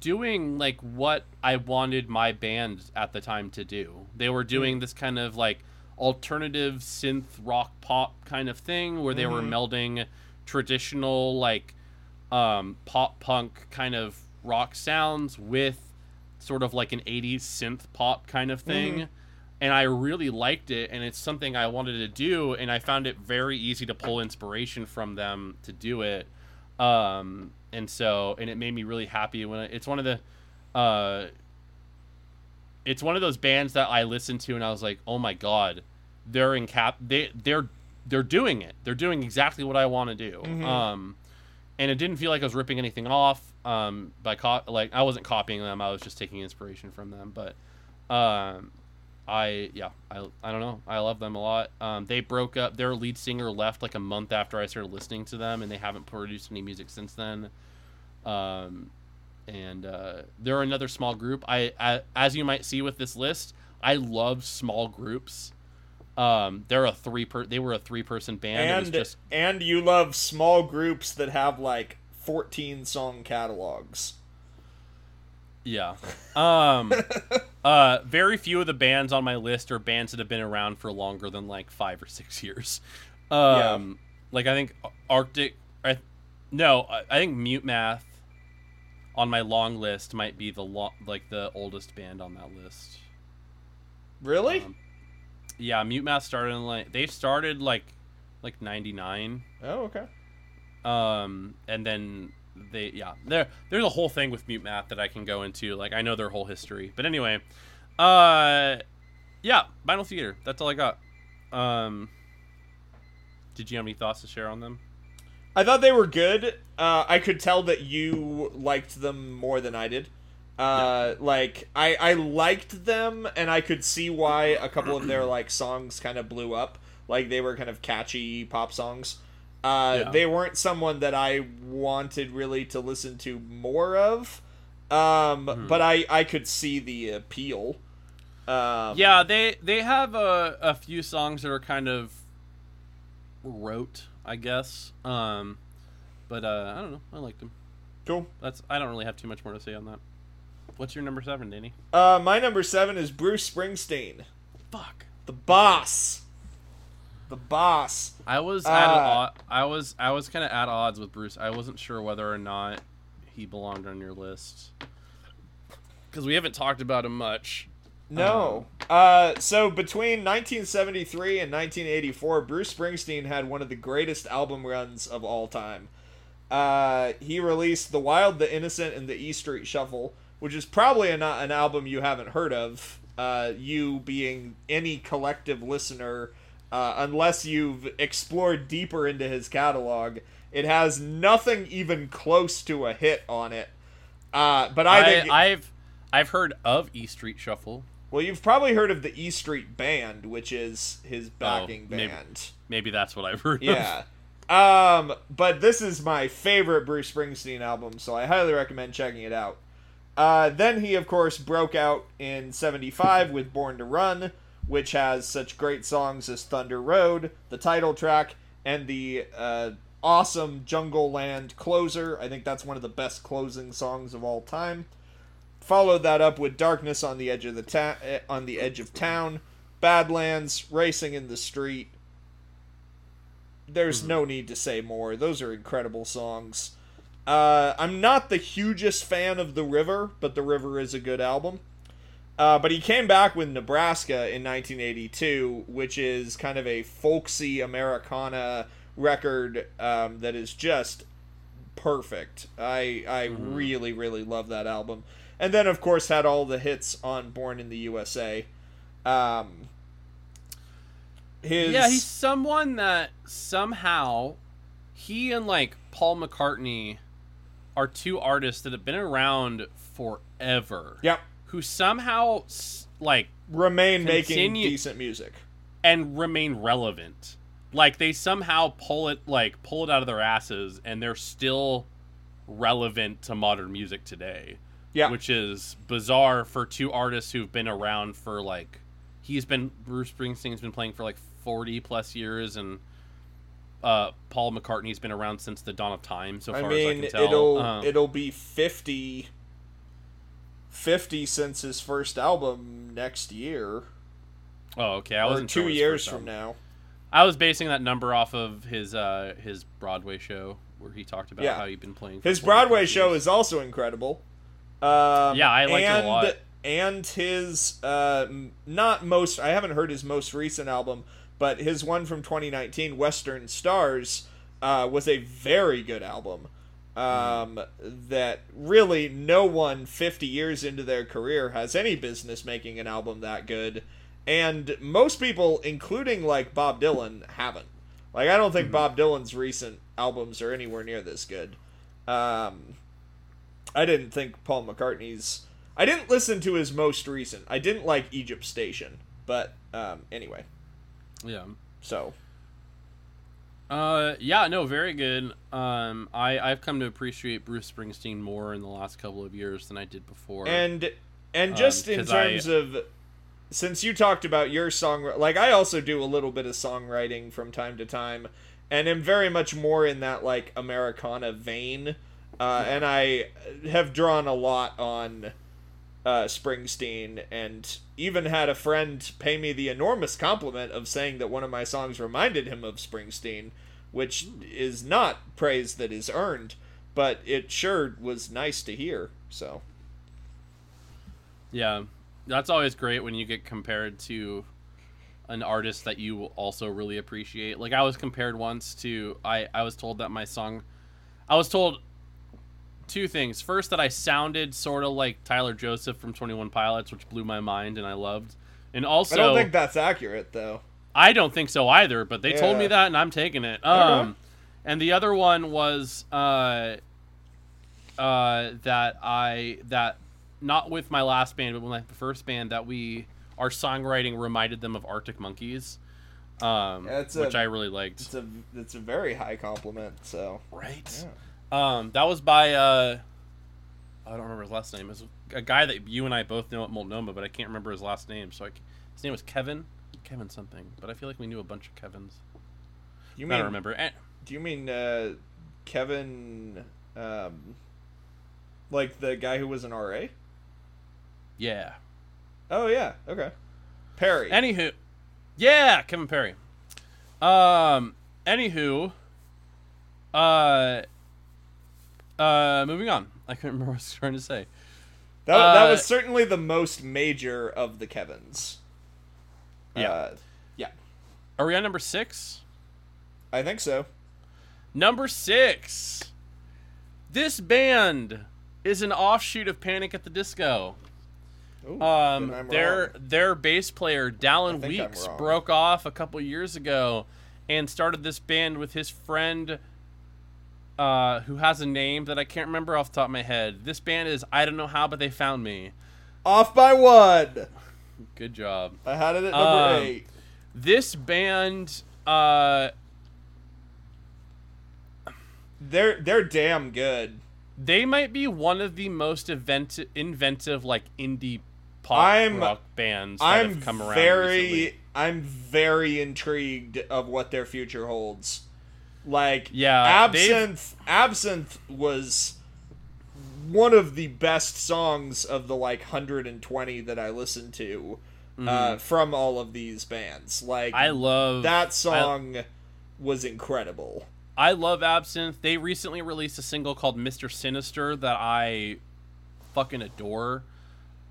doing like what I wanted my band at the time to do. They were doing this kind of like alternative synth rock pop kind of thing where they were melding traditional like um, pop punk kind of rock sounds with sort of like an 80s synth pop kind of thing. And I really liked it, and it's something I wanted to do, and I found it very easy to pull inspiration from them to do it. Um, and so, and it made me really happy when it, it's one of the, uh, it's one of those bands that I listened to, and I was like, oh my god, they're in cap, they they're they're doing it, they're doing exactly what I want to do. Um, and it didn't feel like I was ripping anything off. Um, by co- like I wasn't copying them, I was just taking inspiration from them. But, um, I yeah, I, I don't know. I love them a lot. Um, they broke up. Their lead singer left like a month after I started listening to them, and they haven't produced any music since then. Um, and uh, they're another small group. I, I as you might see with this list, I love small groups. Um, they're a three per. They were a three person band. and just and you love small groups that have like 14 song catalogs. Yeah. Um uh very few of the bands on my list are bands that have been around for longer than like 5 or 6 years. Um like I think Arctic I no, I, I think Mute Math on my long list might be the lo- like the oldest band on that list. Really? Um, Yeah, Mute Math started in like they started like like 99 oh, okay. um and then they yeah there there's a whole thing with mute math that i can go into like i know their whole history but anyway uh yeah vinyl theatre that's all i got um did you have any thoughts to share on them I thought they were good. Uh, I could tell that you liked them more than I did. Uh, Like I, I liked them, and I could see why a couple of their like songs kind of blew up. Like they were kind of catchy pop songs. Uh, Yeah. They weren't someone that I wanted really to listen to more of. Um, Mm-hmm. but I I could see the appeal. Um, Yeah, they they have a a few songs that are kind of rote, I guess. Um, but uh, I don't know. I liked them. Cool. That's I don't really have too much more to say on that. What's your number seven, Danny? Uh, my number seven is Bruce Springsteen, Fuck. the boss. The boss. I was at Uh, a od- I was I was kind of at odds with Bruce. I wasn't sure whether or not he belonged on your list because we haven't talked about him much. No. Uh, so between 1973 and 1984, Bruce Springsteen had one of the greatest album runs of all time. Uh, he released The Wild, The Innocent, and The E Street Shuffle, which is probably an, an album you haven't heard of. Uh, you being any collective listener, uh, unless you've explored deeper into his catalog, it has nothing even close to a hit on it. Uh, but I, I, think I've I've heard of E Street Shuffle. Well, you've probably heard of the E Street Band, which is his backing maybe. band. Maybe that's what I've heard. of. Yeah. um, but this is my favorite Bruce Springsteen album, so I highly recommend checking it out. Uh, then he, of course, broke out in 75 with Born to Run, which has such great songs as Thunder Road, the title track, and the uh, awesome Jungleland closer. I think that's one of the best closing songs of all time. Followed that up with Darkness on the Edge of the ta- eh, on the Edge of Town, Badlands, Racing in the Street. There's no need to say more. Those are incredible songs. Uh, I'm not the hugest fan of The River, but The River is a good album. Uh, but he came back with Nebraska in 1982, which is kind of a folksy Americana record um, that is just perfect. I I really really love that album. And then of course had all the hits on Born in the USA. Um, his Yeah, he's someone that somehow he and like Paul McCartney are two artists that have been around forever. yep Who somehow like remain making decent music. and remain relevant. Like they somehow pull it like pull it out of their asses and they're still relevant to modern music today. Yeah. Which is bizarre for two artists who've been around for like he's been Bruce Springsteen's been playing for like 40 plus years and uh, Paul McCartney's been around since the dawn of time so I far mean, as I can tell. it'll Um, it'll be 50, 50 since his first album next year, oh, okay. I wasn't sure two his years from now. I was basing that number off of his uh his Broadway show where he talked about Yeah. how he'd been playing. for His Broadway plus show is also incredible. Um, Yeah, I liked it a lot. And his uh, not most. I haven't heard his most recent album, but his one from 2019, Western Stars, uh, was a very good album. Um, that really no one 50 years into their career has any business making an album that good, and most people, including like Bob Dylan, haven't. Like I don't think Bob Dylan's recent albums are anywhere near this good. Um, I didn't think Paul McCartney's. I didn't listen to his most recent. I didn't like Egypt Station, but um, anyway. yeah. So Uh, yeah, no, very good. Um, I I've come to appreciate Bruce Springsteen more in the last couple of years than I did before. and and Um, just in 'cause I- terms of since you talked about your song like I also do a little bit of songwriting from time to time and am very much more in that like Americana vein uh, and I have drawn a lot on uh, Springsteen and even had a friend pay me the enormous compliment of saying that one of my songs reminded him of Springsteen which is not praise that is earned but it sure was nice to hear so yeah, that's always great when you get compared to an artist that you also really appreciate. Like I was compared once to I I was told that my song I was told two things. First that I sounded sort of like Tyler Joseph from 21 Pilots, which blew my mind and I loved. And also I don't think that's accurate though. I don't think so either, but they told me that and I'm taking it. Um and the other one was uh uh that I that not with my last band but with my first band that we our songwriting reminded them of Arctic Monkeys. Um That's which I really liked. It's a it's a very high compliment. So Right. yeah. Um that was by uh I don't remember his last name. It's a guy that you and I both know at Multnomah, but I can't remember his last name. So I, his name was Kevin, Kevin something. But I feel like we knew a bunch of Kevins. You I mean don't remember. Do you mean uh, Kevin, um, like the guy who was an RA? yeah. Oh yeah, okay. Perry. Anywho, yeah, Kevin Perry. Um. Anywho, uh, uh, moving on. I couldn't remember what I was trying to say. that, that uh, was certainly the most major of the Kevins. Yeah. Uh, yeah, Are we on number six? I think so. Number six. This band is an offshoot of Panic at the Disco. Ooh, Um, their wrong. their bass player Dallon I think I'm Weeks broke off a couple years ago and started this band with his friend uh, who has a name that I can't remember off the top of my head. This band is I don't know how, but they found me. off by one. Good job. I had it at number Um, eight. This band, uh, They're they're damn good. they might be one of the most event- inventive like indie pop I'm- rock bands that I'm have come around very recently. I'm very intrigued of what their future holds. Like Yeah, they've- Absinthe Absinthe was one of the best songs of the like 120 that I listened to uh, from all of these bands. Like Mm-hmm. I love that song was incredible. I love Absinthe. They recently released a single called Mr. Sinister that I fucking adore.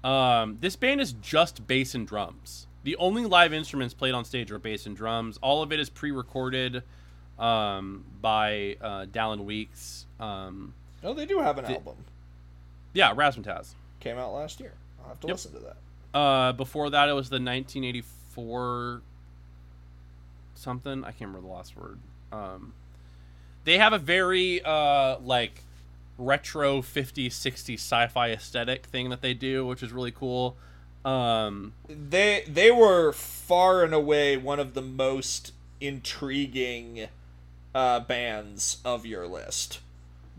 Um, this band is just bass and drums. The only live instruments played on stage are bass and drums. All of it is pre-recorded um, by uh, Dallon Weeks. Um, No, they do have an album. yeah, Razzmatazz. Came out last year. I'll have to Yep. listen to that. Uh, before that, it was the 1984 something. I can't remember the last word. Um, they have a very uh, like retro 50s, 60s sci-fi aesthetic thing that they do, which is really cool. Um, they they were far and away one of the most intriguing uh, bands of your list.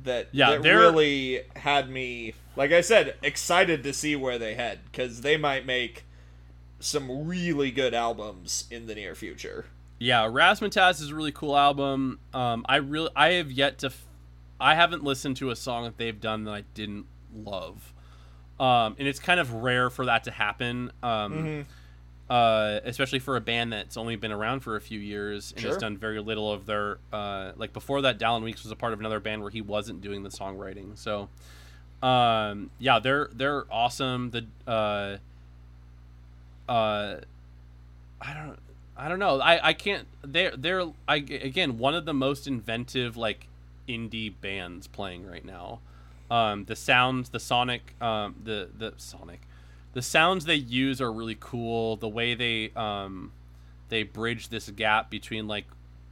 That Yeah, that they're- really had me, like I said, excited to see where they head because they might make some really good albums in the near future. yeah, Razzmatazz is a really cool album. Um, I really, I have yet to, f- I haven't listened to a song that they've done that I didn't love. Um, and it's kind of rare for that to happen. Um, Mm-hmm. Uh, especially for a band that's only been around for a few years and has done very little of their uh, like before that Dallon Weeks was a part of another band where he wasn't doing the songwriting. So um, yeah they're they're awesome. The uh, uh, I don't I don't know. I, I can't they're they're I again one of the most inventive like indie bands playing right now. Um, the sounds the sonic um, the the sonic the sounds they use are really cool. The way they um they bridge this gap between like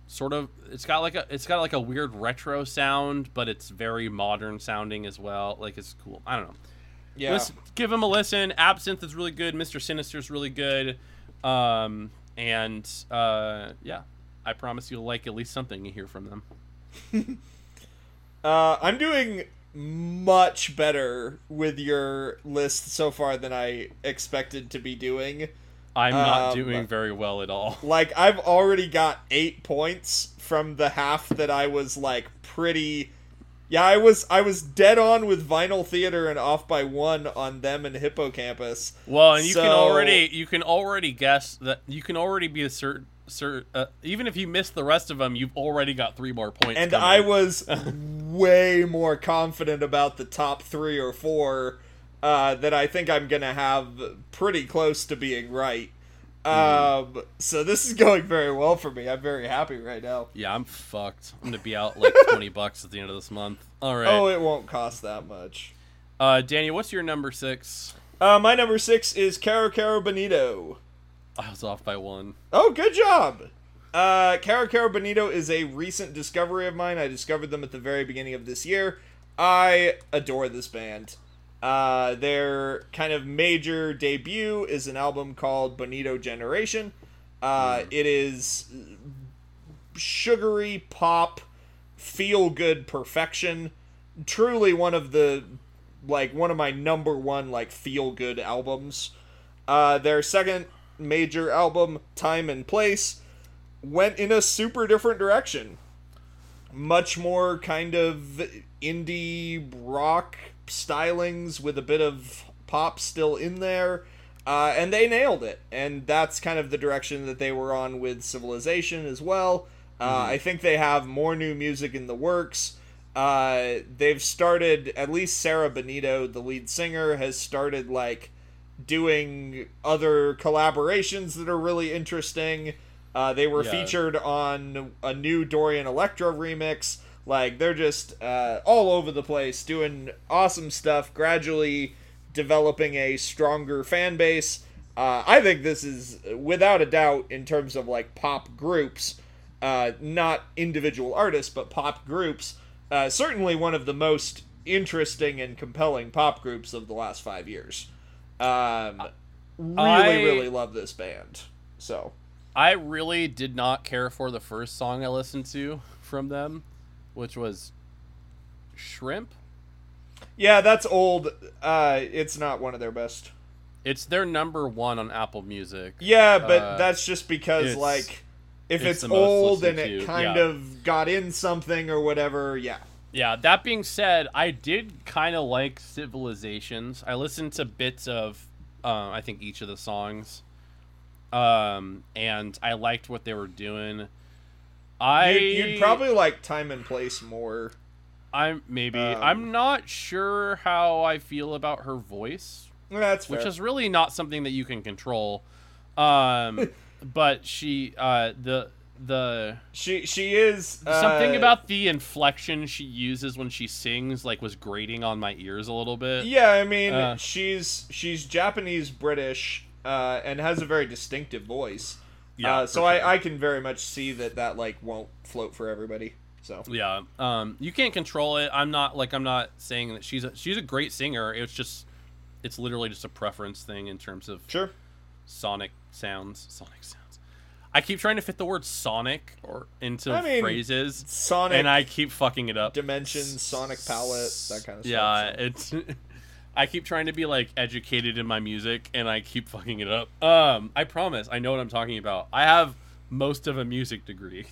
sort of it's got like a it's got like a weird retro sound but it's very modern sounding as well. Like it's cool. I don't know. Yeah, Listen- give them a listen. Absinthe is really good. Mr sinister is really good. Um and uh yeah. I promise you'll like at least something you hear from them. Uh, I'm doing much better with your list so far than I expected to be doing. i'm not Um, doing very well at all Like I've already got eight points from the half that I was like pretty. Yeah, I was I was dead on with Vinyl Theatre and off by one on them and Hippo Campus. Well, and you can already you can already guess that you can already be a certain cert, uh, even if you miss the rest of them, you've already got three more points. And coming. I was way more confident about the top three or four uh, that I think I'm gonna have pretty close to being right. Um, so this is going very well for me. I'm very happy right now. yeah, I'm fucked. I'm gonna be out like twenty bucks at the end of this month. All right, Oh, it won't cost that much. uh, Daniel, what's your number six? Uh, my number six is Kero Kero Bonito. I was off by one. Oh, good job. Uh, Kero Kero Bonito is a recent discovery of mine. I discovered them at the very beginning of this year. I adore this band. Uh, their kind of major debut is an album called Bonito Generation. Uh, it is sugary pop, feel good perfection. Truly one of the like one of my number one like feel good albums. Uh, their second major album, Time and Place, went in a super different direction. Much more kind of indie rock stylings with a bit of pop still in there. Uh, and they nailed it. And that's kind of the direction that they were on with Civilization as well. Uh, I think they have more new music in the works. Uh, they've started, at least Sarah Bonito, the lead singer, has started like doing other collaborations that are really interesting. Uh, they were Yeah. featured on a new Dorian Electra remix. Like they're just uh, all over the place, doing awesome stuff. Gradually developing a stronger fan base. Uh, I think this is without a doubt in terms of like pop groups, uh, not individual artists, but pop groups. Uh, certainly one of the most interesting and compelling pop groups of the last five years. Um, really, I- really love this band. So I really did not care for the first song I listened to from them, which was Shrimp. yeah, that's old. Uh, it's not one of their best. It's their number one on Apple Music. Yeah, but Uh, that's just because like if it's it's, old and it to, kind yeah. of got in something or whatever. Yeah. Yeah, that being said, I did kind of like Civilizations. I listened to bits of, uh, I think, each of the songs. Um, and I liked what they were doing. I You'd, you'd probably like time and place more. I'm maybe um, I'm not sure how I feel about her voice, That's fair. which is really not something that you can control. Um, but she, uh, the the she she is uh, something about the inflection she uses when she sings like was grating on my ears a little bit. Yeah, I mean uh, she's she's Japanese British uh, and has a very distinctive voice. Yeah, uh, so sure. I I can very much see that that like won't float for everybody. So Yeah. Um, you can't control it. I'm not like I'm not saying that she's a, she's a great singer. It's just it's literally just a preference thing in terms of sure. sonic sounds. Sonic sounds. I keep trying to fit the word sonic or into I mean, phrases, Sonic and I keep fucking it up. dimensions, sonic palette, that kind of yeah, stuff. Yeah, it's. I keep trying to be like educated in my music, and I keep fucking it up. Um, I promise, I know what I'm talking about. I have most of a music degree.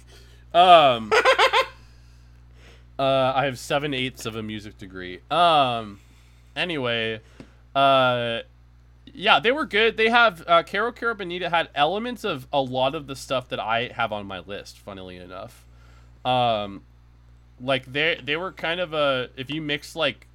Um, uh, I have seven eighths of a music degree. Um, anyway, uh, yeah, they were good. They have uh, Kero Kero Bonito had elements of a lot of the stuff that I have on my list. Funnily enough, um, like they they were kind of a if you mix like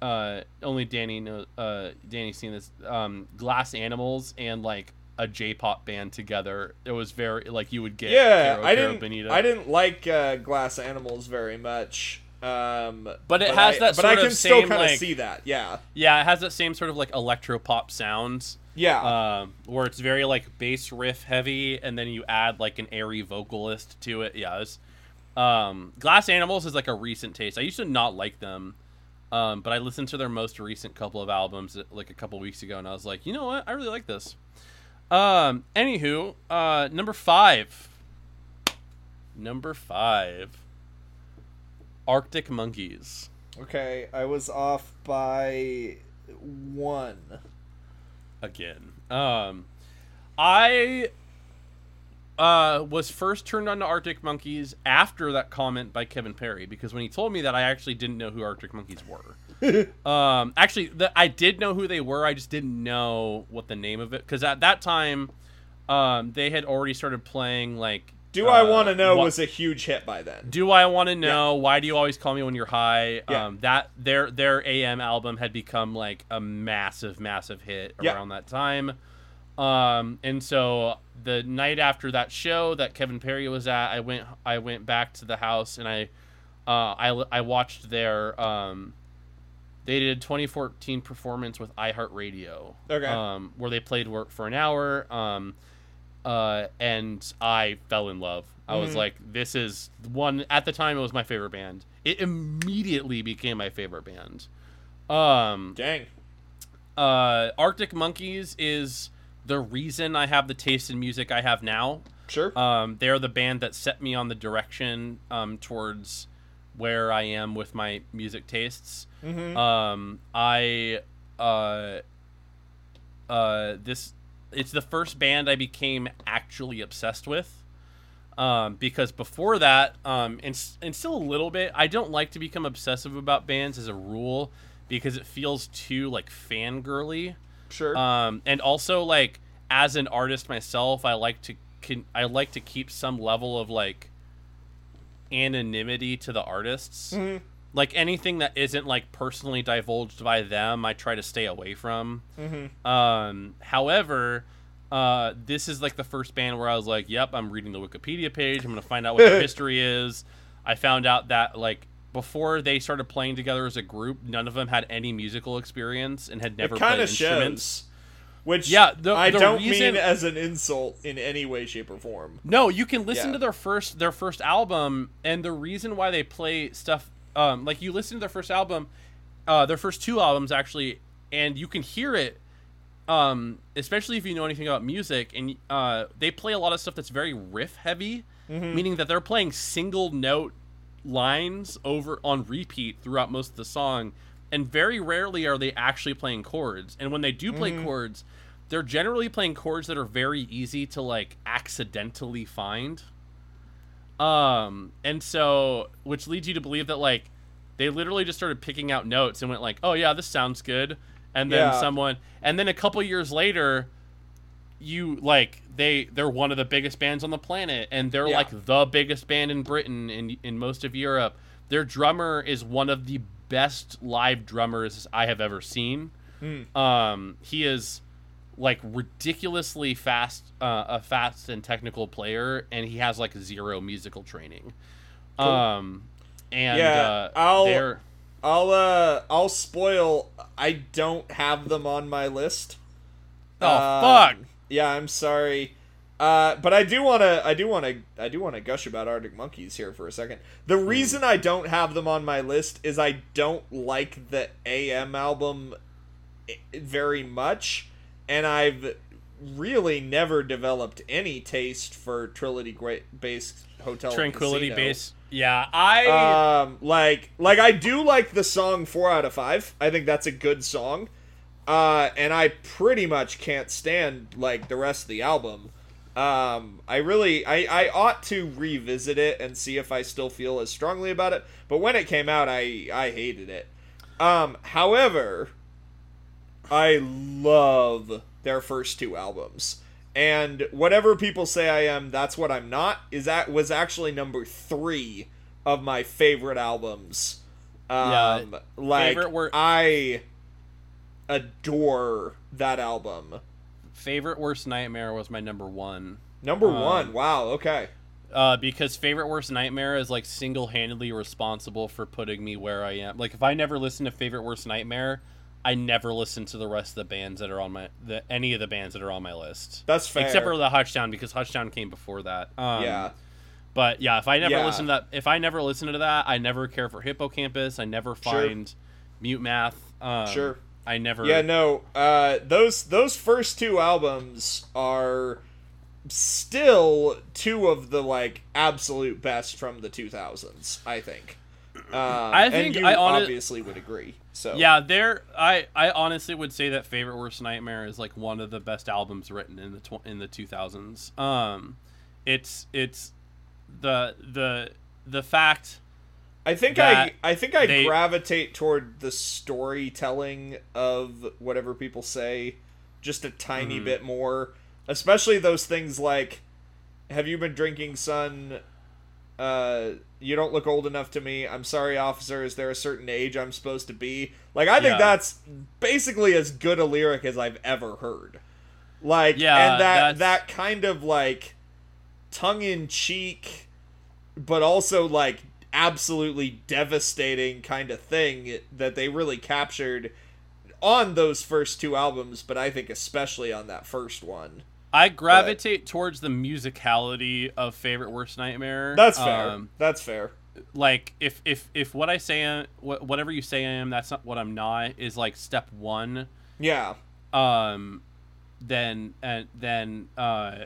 uh only Danny knows uh Danny's seen this um glass animals and like a J-pop band together it was very like you would get Yeah, Caro I didn't. I didn't like uh, Glass Animals very much. Um, But it has I, that But I can still same, kind of like- see that. Yeah. yeah it has that same sort of like electro pop sounds Yeah. um where it's very like bass riff heavy and then you add like an airy vocalist to it yeah um glass animals is like a recent taste i used to not like them um but i listened to their most recent couple of albums uh, like a couple weeks ago and i was like you know what i really like this um anywho uh number five number five arctic monkeys okay, I was off by one. again. Um, I uh, was first turned on to Arctic Monkeys after that comment by Kevin Perry because when he told me that, I actually didn't know who Arctic Monkeys were. um, actually, the, I did know who they were. I just didn't know what the name of it because at that time, um, they had already started playing like. Do I uh, want to know Wha- was a huge hit by then. do I want to know why do you always call me when you're high? Yeah. Um, that their their AM album had become like a massive, massive hit Yeah. around that time. Um, and so the night after that show that Kevin Perry was at, I went I went back to the house and I uh, I I watched their um, they did a 2014 performance with iHeartRadio. Okay. Um, where they played work for an hour. Um, uh, and I fell in love. I was Mhm. like, this is one at the time it was my favorite band. It immediately became my favorite band. Um, Dang. uh, Arctic Monkeys is the reason I have the taste in music I have now. Sure. Um, they're the band that set me on the direction um, towards where I am with my music tastes. Mhm. Um, I uh, uh, this it's the first band I became actually obsessed with. Um, because before that, um, and and still a little bit, I don't like to become obsessive about bands as a rule because it feels too like fangirly. Sure. Um, and also like as an artist myself, I like to can I like to keep some level of like anonymity to the artists. Mhm. Like anything that isn't like personally divulged by them, I try to stay away from. Mhm. Um, however, uh, this is like the first band where I was like, "Yep, I'm reading the Wikipedia page. I'm gonna find out what their history is." I found out that like before they started playing together as a group, none of them had any musical experience and had never played kind instruments. shows. Which Yeah, the- I the don't reason- mean as an insult in any way, shape, or form. No, you can listen Yeah. to their first their first album, and the reason why they play stuff um, like you listen to their first album, uh, their first two albums actually, and you can hear it. Um, especially if you know anything about music, and uh, they play a lot of stuff that's very riff heavy, meaning that they're playing single note lines over on repeat throughout most of the song, and very rarely are they actually playing chords. And when they do play chords, they're generally playing chords that are very easy to like accidentally find. Um, and so which leads you to believe that like they literally just started picking out notes and went like, "Oh yeah, this sounds good." And then Yeah. someone and then a couple years later you like they they're one of the biggest bands on the planet and they're Yeah. like the biggest band in Britain and in most of Europe. Their drummer is one of the best live drummers I have ever seen. Um, he is like ridiculously fast, uh, a fast and technical player, and he has like zero musical training. Um, and Yeah, uh, I'll- they're I'll uh I'll spoil. I don't have them on my list. oh Um, fuck. Yeah, I'm sorry. Uh, but I do want to I do want to I do want to gush about Arctic Monkeys here for a second. The reason I don't have them on my list is I don't like the AM album very much and I've really never developed any taste for Trilogy Great based Hotel Tranquility Casino. base. Yeah, I Um, like, like I do like the song four out of five. I think that's a good song. Uh, and I pretty much can't stand like the rest of the album. Um, I really, I, I ought to revisit it and see if I still feel as strongly about it. But when it came out, I, I hated it. Um, however, I love their first two albums. And whatever people say I am, that's what I'm not. Is that was actually number three of my favorite albums. Um, Yeah, like favorite were- I adore that album. favorite worst nightmare was my number one. Number Um, one. Wow. Okay. Uh, because favorite worst nightmare is like single-handedly responsible for putting me where I am. Like if I never listened to favorite worst nightmare, I never listen to the rest of the bands that are on my the any of the bands that are on my list. That's fair. Except for the Hushdown because Hushdown came before that. Um, yeah. But yeah, if I never Yeah. listen to that, if I never listen to that, I never care for Hippo Campus. I never find Mute Math. Um, Sure. I never. Yeah, no. Uh, those those first two albums are still two of the like absolute best from the 2000s. I think. Um, I think I hone- obviously would agree. So Yeah, there. I I honestly would say that favorite worst nightmare is like one of the best albums written in the tw- in the 2000s. Um, it's it's the the the fact. I think I I think I they- gravitate toward the storytelling of whatever people say just a tiny Mm-hmm. bit more, especially those things like have you been drinking son uh you don't look old enough to me. I'm sorry officer, is there a certain age I'm supposed to be? Like I think Yeah. that's basically as good a lyric as I've ever heard. Like Yeah, and that that's- that kind of like tongue in cheek but also like absolutely devastating kind of thing that they really captured on those first two albums, but I think especially on that first one. I gravitate towards the musicality of favorite worst nightmare. That's fair. Um, That's fair. like if if if what I say whatever you say I am, that's not what I'm not. Is like step one. Yeah. um then and then uh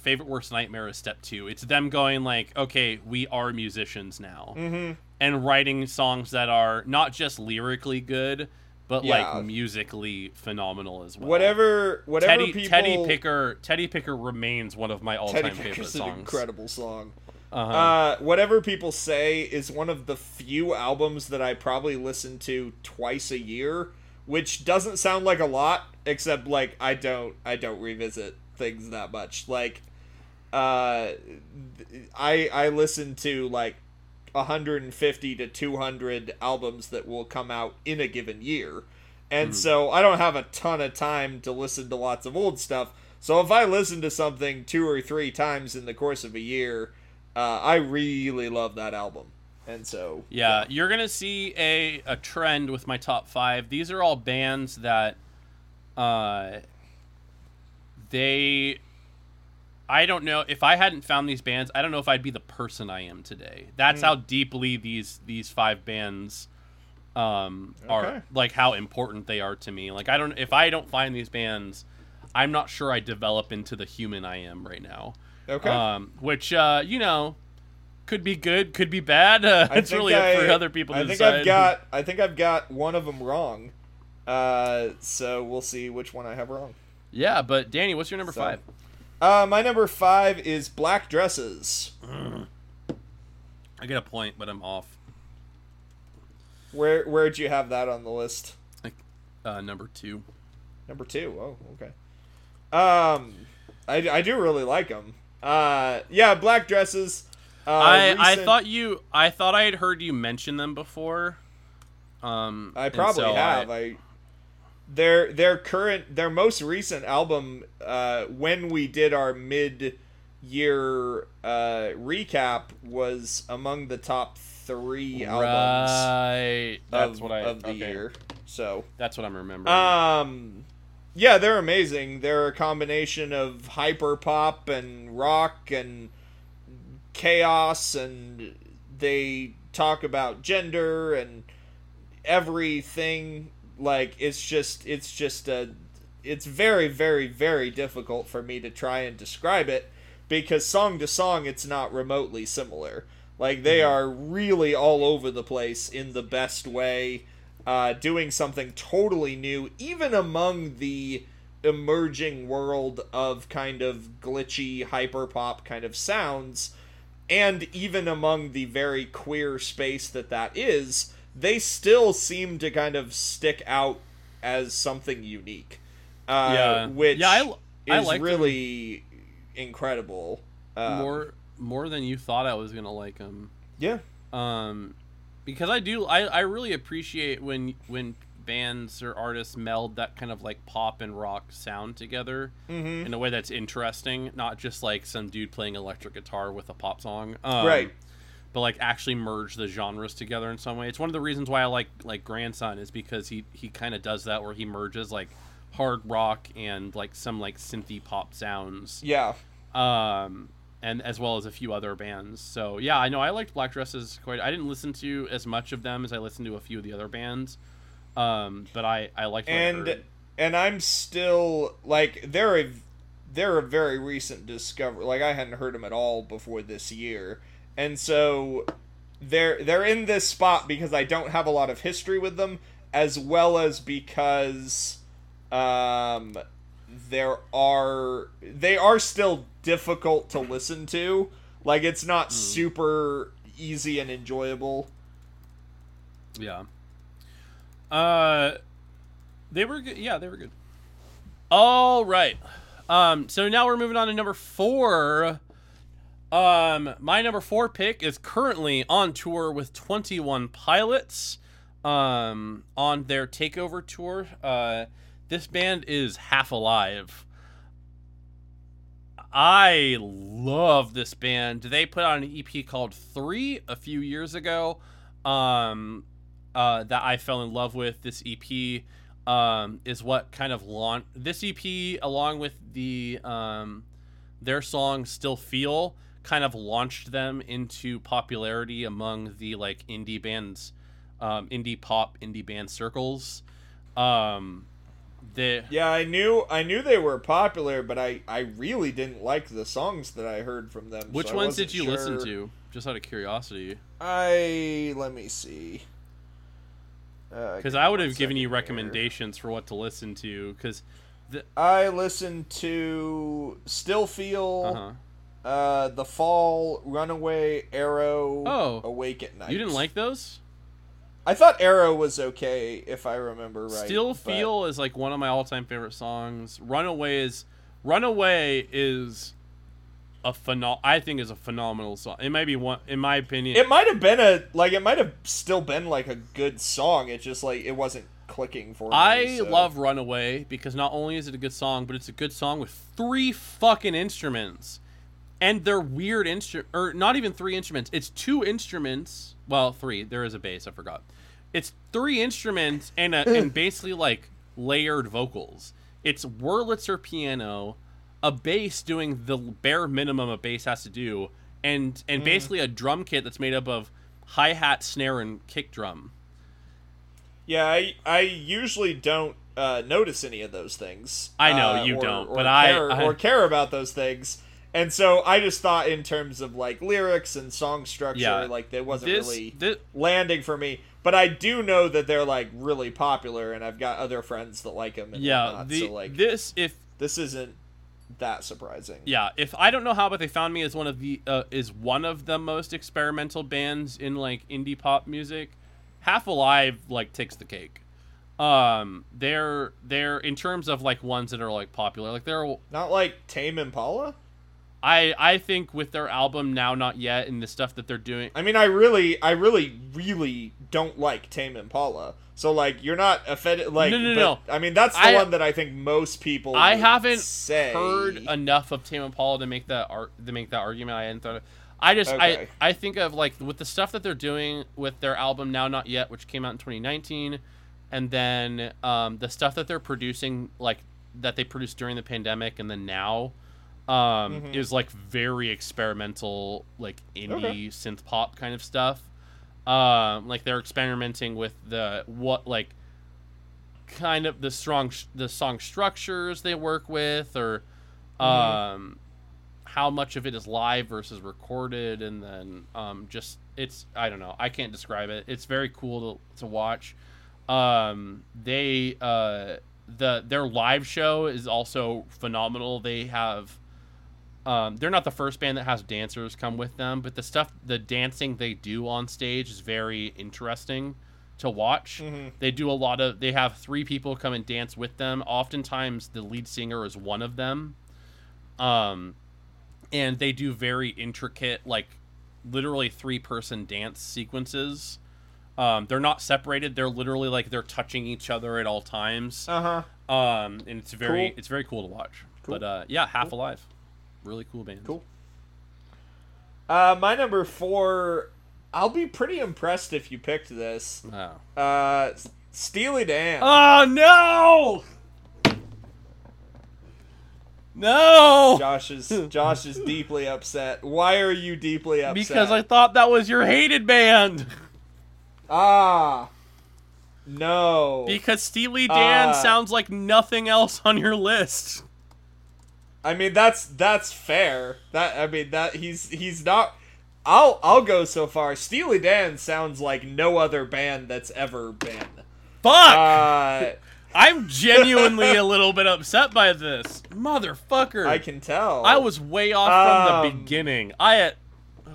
favorite worst nightmare is step two it's them going like okay we are musicians now Mm-hmm. and writing songs that are not just lyrically good, but Yeah. like musically phenomenal as well. Whatever, whatever Teddy people. Teddy Picker Teddy Picker remains one of my all-time Teddy favorite songs. incredible song. Uh-huh. Uh, whatever people say is one of the few albums that I probably listen to twice a year, which doesn't sound like a lot, except like I don't I don't revisit things that much. Like, uh, I I listen to like 150 to 200 albums that will come out in a given year. And so I don't have a ton of time to listen to lots of old stuff. So if I listen to something two or three times in the course of a year, uh, I really love that album. And so Yeah, you're gonna see a a trend with my top five. These are all bands that, uh, they. I don't know if I hadn't found these bands. I don't know if I'd be the person I am today. That's Hmm. how deeply these these five bands, um, Okay. are like how important they are to me. Like I don't if I don't find these bands, I'm not sure I develop into the human I am right now. okay. Um, which uh, you know, could be good, could be bad. Uh, it's really up for I- other people to I think decide. I've got I think I've got one of them wrong. Uh, so we'll see which one I have wrong. Yeah, but Danny, what's your number So- five? Uh, my number five is Black Dresses. I get a point, but I'm off. Where where'd you have that on the list? Uh, number two. Number two. Oh, okay. Um, I, I do really like them. Uh, yeah, Black Dresses. Uh, I I thought you I thought I had heard you mention them before. Um, I probably so have. I, their their current their most recent album uh, when we did our mid year uh, recap was among the top three albums right. That's of, what I of the okay. year. So That's what I'm remembering. um yeah, they're amazing. They're a combination of hyper pop and rock and chaos and they talk about gender and everything like it's just it's just a it's very very very difficult for me to try and describe it because song to song it's not remotely similar. Like they are really all over the place in the best way uh, doing something totally new even among the emerging world of kind of glitchy hyper pop kind of sounds and even among the very queer space that that is they still seem to kind of stick out as something unique uh, Yeah. which Yeah, I- I is like them. really incredible uh, more more than you thought I was gonna like them. yeah um because i do i i really appreciate when when bands or artists meld that kind of like pop and rock sound together Mhm. in a way that's interesting not just like some dude playing electric guitar with a pop song um, Right. But like actually merge the genres together in some way it's one of the reasons why i like like grandson is because he he kind of does that where he merges like hard rock and like some like synthy pop sounds yeah um, and as well as a few other bands. So yeah, I know I liked Black Dresses quite. I didn't listen to as much of them as I listened to a few of the other bands, um, but I I liked and and I'm still like they're a they're a very recent discovery. Like I hadn't heard them at all before this year, and so they're they're in this spot because I don't have a lot of history with them, as well as because um there are they are still difficult to listen to. Like it's not super easy and enjoyable. Yeah. Uh, they were good. Yeah, they were good. All right. Um, so now we're moving on to number four. Um, my number four pick is currently on tour with Twenty One Pilots. Um, on their takeover tour. Uh, this band is Half Alive. I love this band. They put out an EP called Three a few years ago. Um, uh, that I fell in love with. This EP um, is what kind of launched this EP, along with the um, their song "Still Feel," kind of launched them into popularity among the like indie bands, um, indie pop, indie band circles. Um, they Yeah, I knew I knew they were popular, but I I really didn't like the songs that I heard from them. which so ones did you listen to? Just out of curiosity, I let me see. Uh, because give I would have given you second here. recommendations for what to listen to. Because I listened to Still Feel, uh-huh. Uh, The Fall, Runaway, Arrow, Oh. Awake at Night. you didn't like those. I thought Arrow was okay, if I remember right. Still but- Feel is like one of my all-time favorite songs. Runaway is Runaway is a phenom- I think is a phenomenal song. It might be one in my opinion. It might have been a like. It might have still been like a good song. It just like it wasn't clicking for me. I so- love Runaway because not only is it a good song, but it's a good song with three fucking instruments. And they're weird instrument or not even three instruments. It's two instruments. Well, three. There is a bass, I forgot. It's three instruments and a, and basically like layered vocals. It's Wurlitzer piano, a bass doing the bare minimum a bass has to do, and and basically a drum kit that's made up of hi hat, snare, and kick drum. Yeah, I I usually don't uh, notice any of those things. I know uh, you or- don't, or but I- care, I- or care about those things. And so I just thought in terms of like lyrics and song structure, Yeah. like they wasn't This, really thi- landing for me. But I do know that they're like really popular, and I've got other friends that like them. And yeah, whatnot, the so like this if this isn't that surprising. yeah if I don't know how, but they found me as one of the uh, is one of the most experimental bands in like indie pop music. Half Alive like takes the cake. Um, they're they're in terms of like ones that are like popular. Like they're Not like Tame Impala. I I think with their album now not yet and the stuff that they're doing. I mean, I really, I really, really don't like Tame Impala. So like, you're not offended. Like, No, no, but, no. I mean, that's the I- one that I think most people. I haven't say. heard enough of Tame Impala to make that art to make that argument. I hadn't thought. Of, I just Okay. I I think of like with the stuff that they're doing with their album now not yet, which came out in 2019, and then um, the stuff that they're producing like that they produced during the pandemic and then now um, Mhm. is like very experimental, like indie Okay. synth pop kind of stuff. Um, like they're experimenting with the what like kind of the strong the song structures they work with or um how much of it is live versus recorded and then um just it's i don't know i can't describe it it's very cool to, to watch um they uh the their live show is also phenomenal they have um, they're not the first band that has dancers come with them, but the stuff, the dancing they do on stage is very interesting to watch. Mhm. They do a lot of. They have three people come and dance with them. Oftentimes, the lead singer is one of them. Um, and they do very intricate, like literally three person dance sequences. Um, they're not separated. They're literally like they're touching each other at all times. Uh huh. Um, and it's very Cool. it's very cool to watch. Cool. But uh, yeah, Half Alive, really cool band. Cool. Uh, my number four. I'll be pretty impressed if you picked this. Wow. Uh, Steely Dan. Oh no! No! Josh is Josh is deeply upset. Why are you deeply upset? Because I thought that was your hated band. ah no. Because Steely Dan Uh, sounds like nothing else on your list. I mean that's that's fair. That I mean that he's he's not. I'll I'll go so far. Steely Dan sounds like no other band that's ever been. Fuck! Uh, I'm genuinely a little bit upset by this. Motherfucker. I can tell. I was way off from the Um, beginning. I had.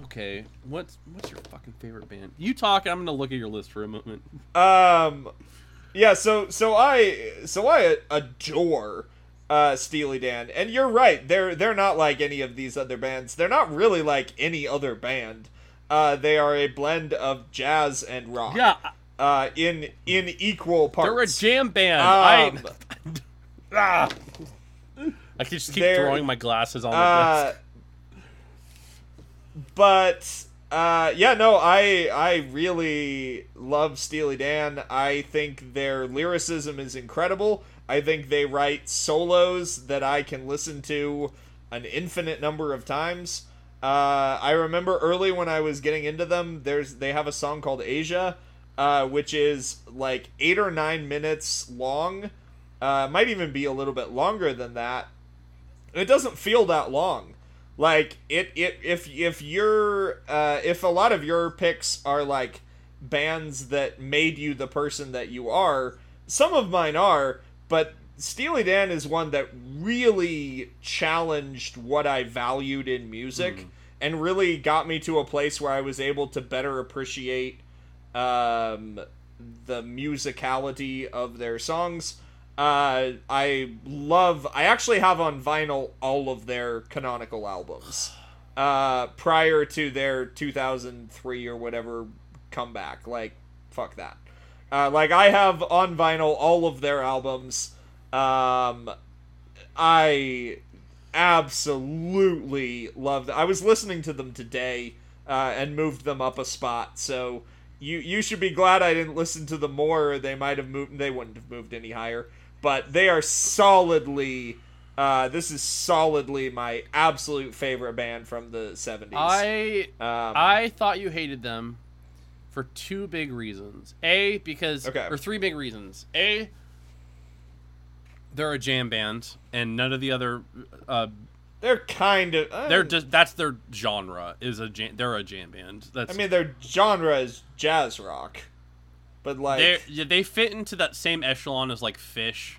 Okay, what's what's your fucking favorite band? You talk, I'm gonna look at your list for a moment. Um, yeah. So so I so I adore uh Steely Dan, and you're right. They're they're not like any of these other bands. They're not really like any other band. Uh, they are a blend of jazz and rock. Yeah, Uh, in in equal parts. they're a jam band. Um, I. ah. I could just keep throwing my glasses on the Uh, desk. but uh, yeah, no, I I really love Steely Dan. I think their lyricism is incredible. I think they write solos that I can listen to an infinite number of times. Uh, I remember early when I was getting into them, there's they have a song called Aja, uh, which is like eight or nine minutes long, Uh, might even be a little bit longer than that. It doesn't feel that long. Like it, it if if you're uh, if a lot of your picks are like bands that made you the person that you are, some of mine are, but Steely Dan is one that really challenged what I valued in music and really got me to a place where I was able to better appreciate um, the musicality of their songs. Uh, I love. I actually have on vinyl all of their canonical albums. Uh, prior to their 2003 or whatever comeback, like fuck that. Uh, like I have on vinyl all of their albums. Um, I absolutely love them. I was listening to them today uh, and moved them up a spot. So you you should be glad I didn't listen to them more. They might have moved. They wouldn't have moved any higher. But they are solidly. Uh, this is solidly my absolute favorite band from the '70s. I um, I thought you hated them for two big reasons. A because Okay. or three big reasons. A they're a jam band and none of the other uh they're kind of. uh, they're just that's their genre is a jam, they're a jam band. That's I mean, their genre is jazz rock, but like they they fit into that same echelon as like Phish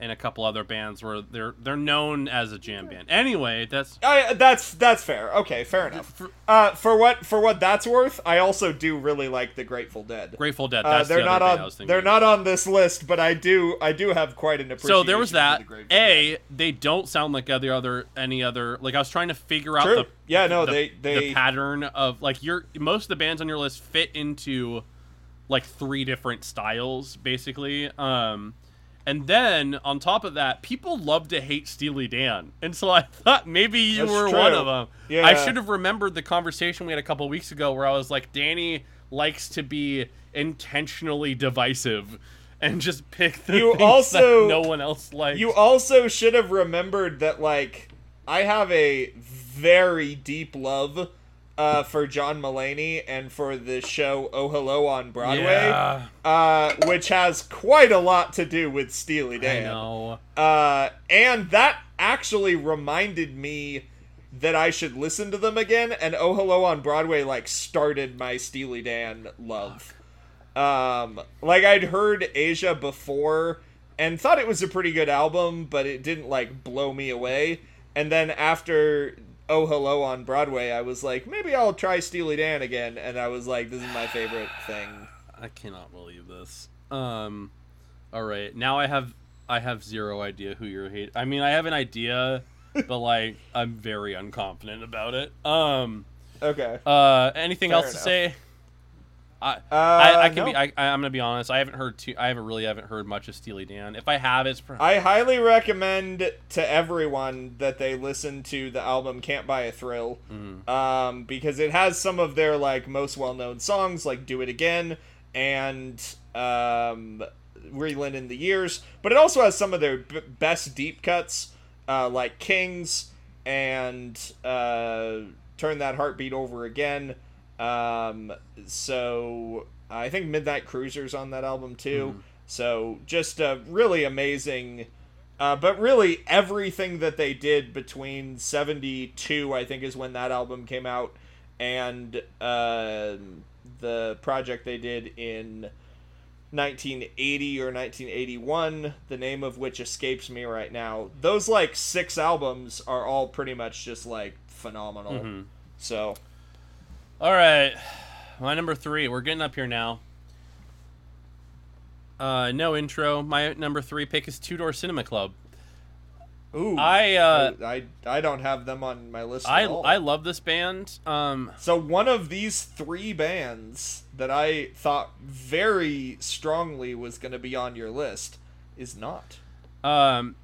and a couple other bands where they're they're known as a jam band. Anyway, that's I, that's that's fair. Okay, fair enough. for- Uh, for what for what that's worth, I also do really like the Grateful Dead. Grateful Dead. Uh, they're the not other band I on was thinking they're of. not on this list, but I do I do have quite an appreciation. For the Grateful Dead. So there was that. the. A, they don't sound like other other any other. Like I was trying to figure out True. the Yeah, no, the, they- they- the pattern of like your most of the bands on your list fit into like three different styles basically. Um, and then on top of that, people love to hate Steely Dan, and so I thought maybe you That's were true. one of them. Yeah. I should have remembered the conversation we had a couple weeks ago where I was like, Danny likes to be intentionally divisive. And just pick the You things also- that no one else likes. You also should have remembered that like I have a very deep love uh, for John Mulaney and for the show Oh Hello on Broadway, Yeah, uh, which has quite a lot to do with Steely I Dan. know. Uh, and that actually reminded me that I should listen to them again. And Oh Hello on Broadway like started my Steely Dan love. Um, like I'd heard Aja before and thought it was a pretty good album, but it didn't like blow me away. And then after Oh Hello on Broadway, I was like, maybe I'll try Steely Dan again. And I was like, this is my favorite thing. I cannot believe this. Um, all right, now I have I have zero idea who you're hate. I mean, I have an idea, but like I'm very unconfident about it. Um, Okay. uh, anything Fair else to say? I, Uh, I, I can no. be. I, I'm gonna be honest. I haven't heard too. I haven't really haven't heard much of Steely Dan. If I have, it's. I highly recommend to everyone that they listen to the album "Can't Buy a Thrill," um, because it has some of their like most well-known songs, like "Do It Again" and um, "Reeling in the Years," but it also has some of their b- best deep cuts, uh, like "Kings" and uh, "Turn That Heartbeat Over Again." Um, so I think Midnight Cruiser's on that album too. So just a really amazing. Uh, but really, everything that they did between '72, I think, is when that album came out, and uh, the project they did in 1980 or 1981, the name of which escapes me right now. Those like six albums are all pretty much just like phenomenal. So All right, my number three. We're getting up here now. Uh, no intro. My number three pick is Two Door Cinema Club. Ooh, I, uh, I I don't have them on my list. I at all. I love this band. Um, so one of these three bands that I thought very strongly was going to be on your list is not. um,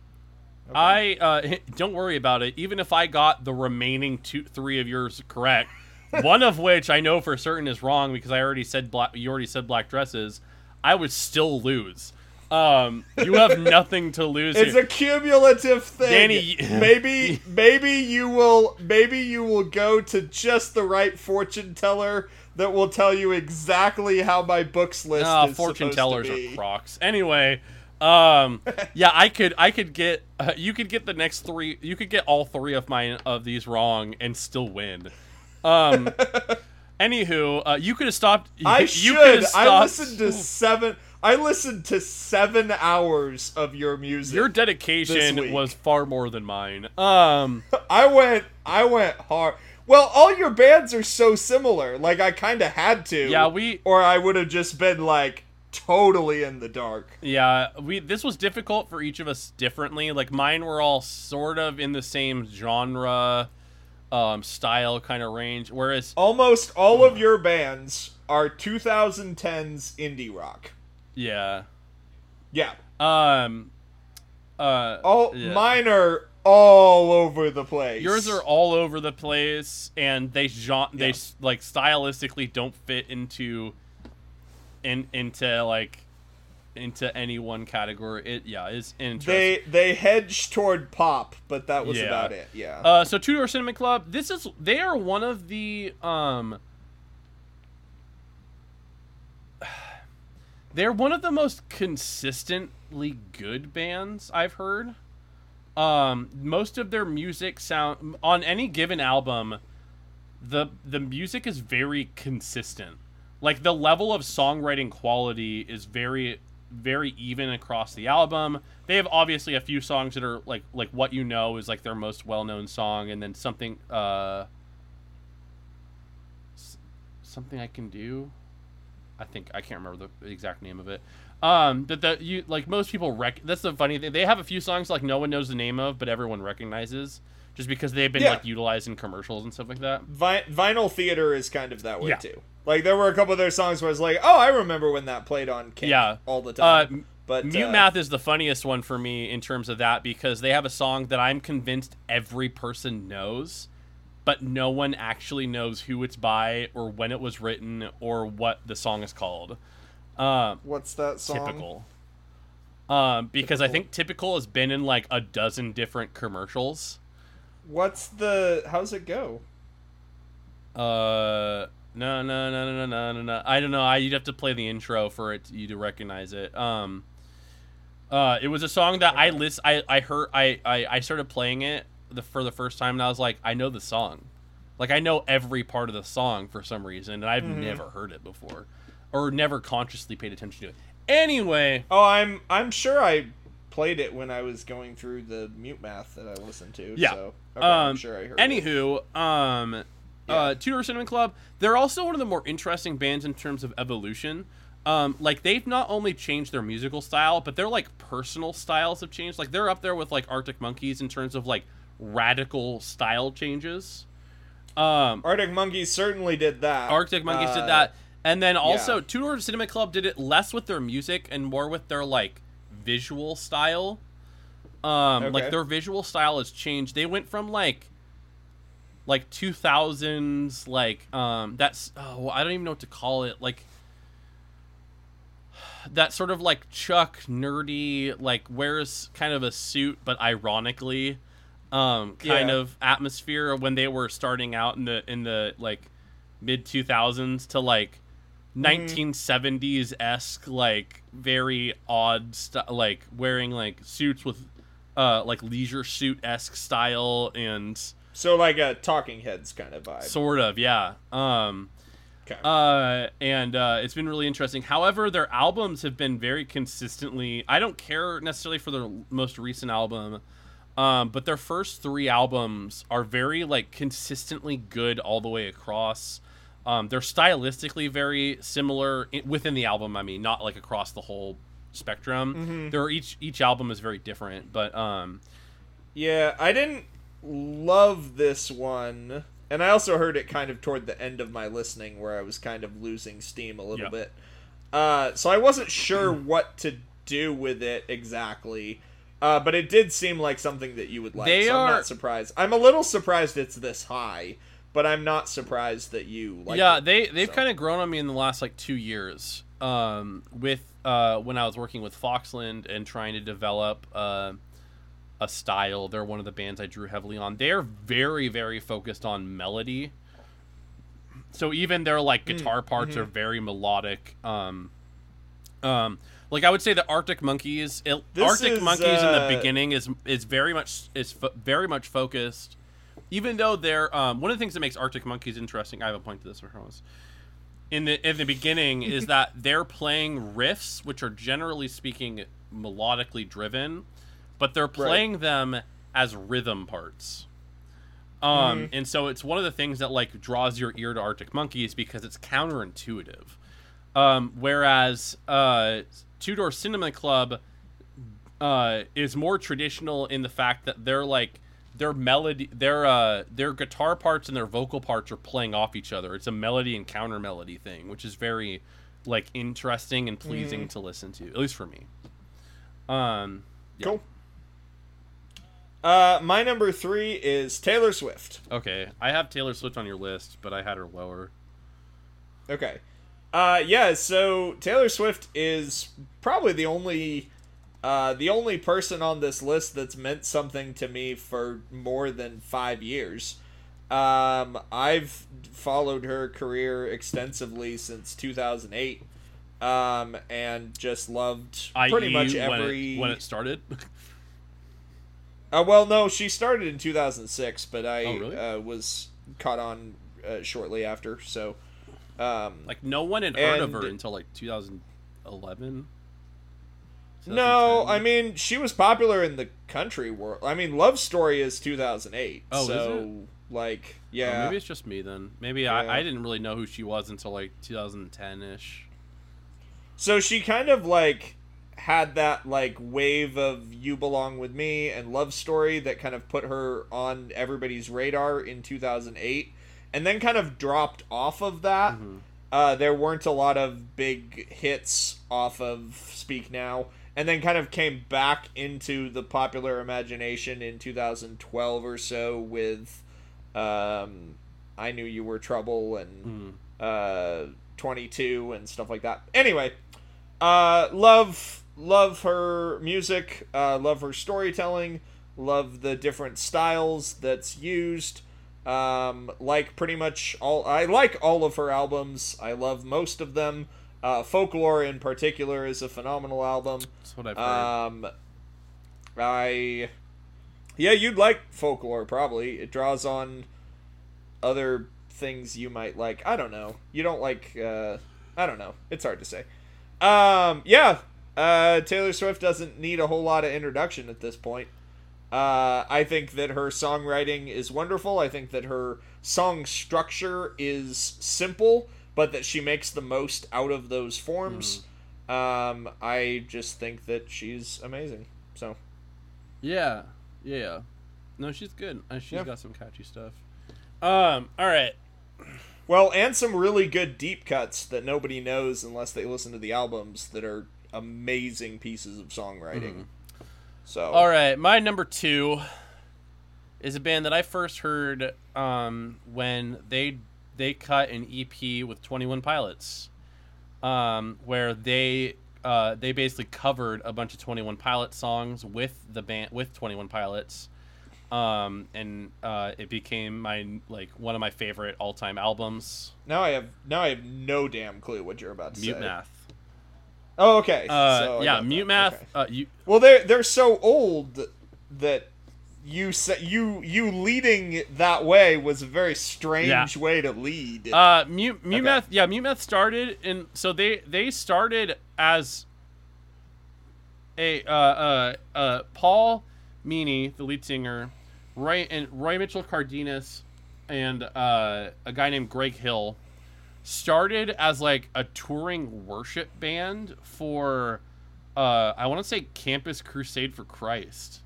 I uh, don't worry about it. Even if I got the remaining two, three of yours correct, one of which I know for certain is wrong because I already said black. You already said black dresses. I would still lose. Um, you have nothing to lose. It's here. a cumulative thing. Danny- maybe maybe you will maybe you will go to just the right fortune teller that will tell you exactly how my books list is fortune tellers are crocs. Anyway, Um, yeah, I could, I could get, uh, you could get the next three, you could get all three of mine of these wrong and still win. Um, anywho, uh, you could have stopped. I you should. could have I listened to seven. I listened to seven hours of your music. Your dedication was far more than mine. Um, I went. I went hard. Well, all your bands are so similar. Like I kind of had to. Yeah, we- Or I would have just been like totally in the dark. yeah, we this was difficult for each of us differently. Like mine were all sort of in the same genre, um, style kind of range. Whereas Almost all of your bands are 2010s indie rock. yeah, Yeah. um, uh, All yeah. mine are all over the place. Yours are all over the place, and they genre, they Yeah. s like stylistically don't fit into, in into like, into any one category. It yeah is interesting. They they hedged toward pop, but that was Yeah. about it. Yeah. uh, so Two Door Cinema Club. This is they are one of the um. They're one of the most consistently good bands I've heard. Um, most of their music sound on any given album, the the music is very consistent. Like the level of songwriting quality is very very even across the album. They have obviously a few songs that are like like what you know is like their most well-known song and then something uh something I can do. I think I can't remember the exact name of it. Um, but the you like most people rec. That's the funny thing. They have a few songs like no one knows the name of, but everyone recognizes, just because they've been Yeah. like utilized in commercials and stuff like that. Vi- vinyl theatre is kind of that way Yeah. too. Like there were a couple of their songs where I was like, "Oh, I remember when that played on Kink Yeah. all the Uh, time." but Mute uh, Math is the funniest one for me in terms of that because they have a song that I'm convinced every person knows, but no one actually knows who it's by or when it was written or what the song is called. Um, what's that song? typical. Um, because I think typical has been in like a dozen different commercials. What's the how's it go? Uh no no no no no no no I don't know. I you'd have to play the intro for it you to recognize it. Um uh it was a song that I list I I heard I I, I started playing it the, for the first time and I was like I know the song. Like I know every part of the song for some reason and I've mm-hmm. never heard it before or never consciously paid attention to it. Anyway, oh I'm I'm sure I played it when I was going through the mute math that I listened to. Yeah. So okay, I'm um, sure I heard. it. Anywho, um, Yeah. uh, Two Door Cinema Club. They're also one of the more interesting bands in terms of evolution. Um, like they've not only changed their musical style, but their like personal styles have changed. Like they're up there with like Arctic Monkeys in terms of like radical style changes. Um, Arctic Monkeys certainly did that. Arctic Monkeys Uh, did that, and then also yeah. Two Door Cinema Club did it less with their music and more with their like visual style. Um, like their visual style has changed. They went from like like 2000s like um that's oh I don't even know what to call it like that sort of like Chuck nerdy like wears kind of a suit but ironically um kind Yeah. of atmosphere when they were starting out in the in the like mid 2000s to like. 1970s esque like very odd st- like wearing like suits with uh like leisure suit esque style and So like a Talking Heads kind of vibe. sort of yeah um okay. uh, and uh, it's been really interesting. However, their albums have been very consistently. I don't care necessarily for their most recent album, um, but their first three albums are very like consistently good all the way across. Um, they're stylistically very similar within the album. I mean, not like across the whole spectrum. They're each each album is very different, but um, Yeah, I didn't love this one. And I also heard it kind of toward the end of my listening where I was kind of losing steam a little Yeah. bit. Uh, so I wasn't sure what to do with it exactly. Uh, but it did seem like something that you would like. They so I'm are- not surprised. I'm a little surprised it's this high, but I'm not surprised that you like yeah, it, they they've so. kind of grown on me in the last like two years. Um, with uh, when I was working with Foxland and trying to develop uh, a style, they're one of the bands I drew heavily on. They're very very focused on melody. So even their like Mm, guitar parts mm-hmm. are very melodic. Um, Um, like I would say the Arctic Monkeys, it, Arctic is, Monkeys in the uh, beginning is is very much is fo- very much focused. Even though they're um, one of the things that makes Arctic Monkeys interesting, I have a point to this. I promise. In the in the beginning is that they're playing riffs, which are generally speaking melodically driven, but they're playing them as rhythm parts. Um, and so it's one of the things that like draws your ear to Arctic Monkeys because it's counterintuitive. Um, whereas uh, Two Door Cinema Club uh, is more traditional in the fact that they're like their melody, their uh, their guitar parts and their vocal parts are playing off each other. It's a melody and counter melody thing, which is very like interesting and pleasing to listen to, at least for me. Um, yeah. Cool. Uh, my number three is Taylor Swift. Okay, I have Taylor Swift on your list, but I had her lower. Okay. Uh, yeah. So Taylor Swift is probably the only, uh, the only person on this list that's meant something to me for more than five years. Um, I've followed her career extensively since 2008. Um, and just loved pretty much when it- every when it started. Uh, well, no, she started in 2006, but I Oh, really? uh, was caught on uh, shortly after. So, um, like no one had heard of her until like 2011. No, I mean she was popular in the country world. I mean, Love Story is 2008. Oh, is so like, Oh, yeah, maybe it's just me then. Maybe Yeah. I, I didn't really know who she was until like 2010 ish. so she kind of like had that like wave of You Belong with Me and Love Story that kind of put her on everybody's radar in 2008, and then kind of dropped off of that. Mm-hmm. Uh, there weren't a lot of big hits off of Speak Now, and then kind of came back into the popular imagination in 2012 or so with um, I Knew You Were Trouble and uh, 22 and stuff like that. Anyway, uh, love love her music, uh, love her storytelling, love the different styles that's used. Um, like pretty much all, I like all of her albums. I love most of them. Uh, Folklore in particular is a phenomenal album. That's what I've heard. Um, I, yeah, you'd like Folklore probably. It draws on other things you might like. I don't know. You don't like. Uh, I don't know. It's hard to say. Um, yeah. Uh, Taylor Swift doesn't need a whole lot of introduction at this point. Uh, I think that her songwriting is wonderful. I think that her song structure is simple, but that she makes the most out of those forms. Um, I just think that she's amazing. So, yeah, yeah. No, she's good. Uh, she's Yeah. got some catchy stuff. Um. All right. well, and some really good deep cuts that nobody knows unless they listen to the albums that are amazing pieces of songwriting. So, All right. My number two is a band that I first heard um, when they they cut an EP with Twenty One Pilots, um, where they uh, they basically covered a bunch of Twenty One Pilots songs with the band with Twenty One Pilots, um, and uh, it became my like one of my favorite all time albums. now I have now I have no damn clue what you're about to Mute say. Math. Oh, okay. Uh, So yeah, Mute that. Math. Okay. Uh, you Well, they're they're so old that you you you leading that way was a very strange Yeah. way to lead. Uh, Mute Mute Okay. Math, yeah, Mute Math started, and so they they started as a uh uh uh Paul Meany, the lead singer, Roy and Roy Mitchell Cardenas, and uh a guy named Greg Hill started as like a touring worship band for uh I want to say Campus Crusade for Christ.